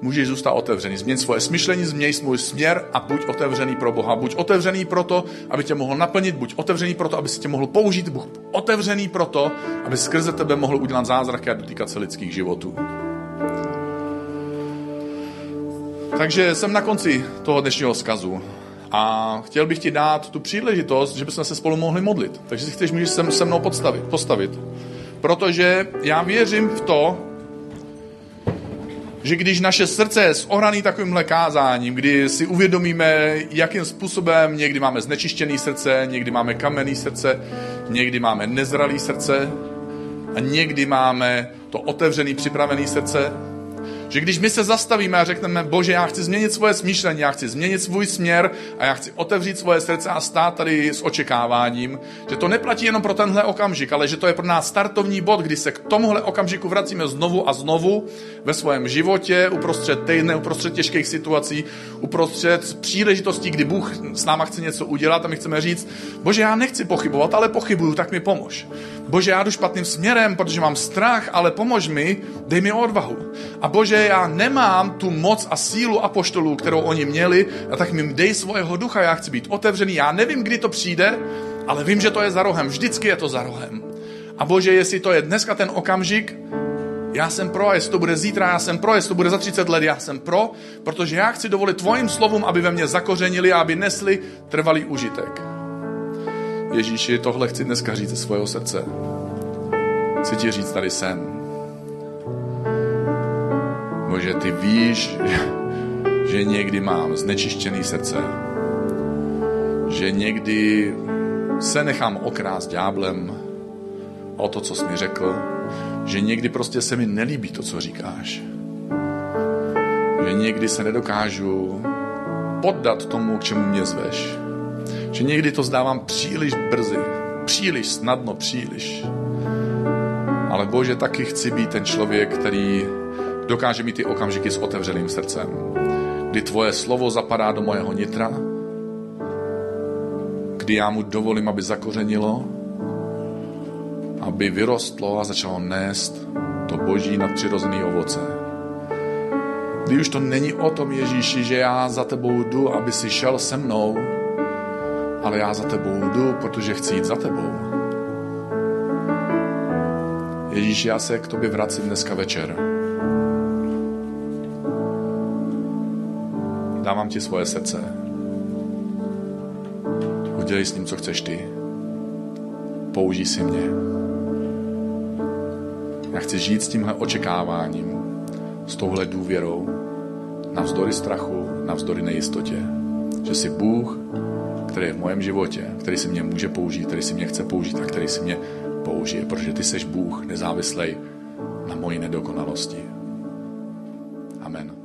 A: Můžeš zůstat otevřený. Změň svoje smyšlení, změň svůj směr a buď otevřený pro Boha. Buď otevřený pro to, aby tě mohl naplnit, buď otevřený pro to, aby si tě mohl použít, buď otevřený pro to, aby skrze tebe mohl udělat zázraky a dotýkat se lidských životů. Takže jsem na konci toho dnešního zkazu. A chtěl bych ti dát tu příležitost, že bychom se spolu mohli modlit. Takže si chceš, můžeš se, se mnou podstavit, postavit. Protože já věřím v to, že když naše srdce je zohraný takovýmhle kázáním, kdy si uvědomíme, jakým způsobem někdy máme znečištěný srdce, někdy máme kamenný srdce, někdy máme nezralý srdce a někdy máme to otevřený, připravený srdce, že když my se zastavíme a řekneme, bože, já chci změnit svoje smýšlení, já chci změnit svůj směr a já chci otevřít svoje srdce a stát tady s očekáváním, že to neplatí jenom pro tenhle okamžik, ale že to je pro nás startovní bod, kdy se k tomuhle okamžiku vracíme znovu a znovu ve svém životě, uprostřed týdne, uprostřed těžkých situací, uprostřed příležitostí, kdy Bůh s náma chce něco udělat a my chceme říct, bože, já nechci pochybovat, ale pochybuju, tak mi pomož. Bože, já jdu špatným směrem, protože mám strach, ale pomož mi, dej mi odvahu. A Bože, já nemám tu moc a sílu apoštolů, kterou oni měli, a tak mi dej svého ducha, já chci být otevřený, já nevím, kdy to přijde, ale vím, že to je za rohem, vždycky je to za rohem. A Bože, jestli to je dneska ten okamžik, já jsem pro, jestli to bude zítra, já jsem pro, jestli to bude za 30 let, já jsem pro, protože já chci dovolit tvojim slovům, aby ve mně zakořenili a aby nesli trvalý užitek. Ježíši, tohle chci dneska říct ze svého srdce. Chci ti říct, tady jsem. Bože, ty víš, že někdy mám znečištěný srdce, že někdy se nechám okrást ďáblem o to, co jsi mi řekl, že někdy prostě se mi nelíbí to, co říkáš. že někdy se nedokážu poddat tomu, k čemu mě zveš. Že někdy to zdávám příliš brzy, příliš snadno, příliš. Ale Bože, taky chci být ten člověk, který dokáže mít ty okamžiky s otevřeným srdcem. Kdy tvoje slovo zapadá do mojeho nitra, kdy já mu dovolím, aby zakořenilo, aby vyrostlo a začalo nést to boží nadpřirozený ovoce. Kdy už to není o tom, Ježíši, že já za tebou jdu, aby si šel se mnou, ale já za tebou jdu, protože chci jít za tebou. Ježíši, já se k tobě vracím dneska večer. Dávám ti svoje srdce. Udělej s ním, co chceš ty. Použij si mě. Já chci žít s tímhle očekáváním, s touhle důvěrou, navzdory strachu, navzdory nejistotě. Že jsi Bůh, který je v mém životě, který si mě může použít, který si mě chce použít a který si mě použije, protože ty seš Bůh nezávislej na mojí nedokonalosti. Amen.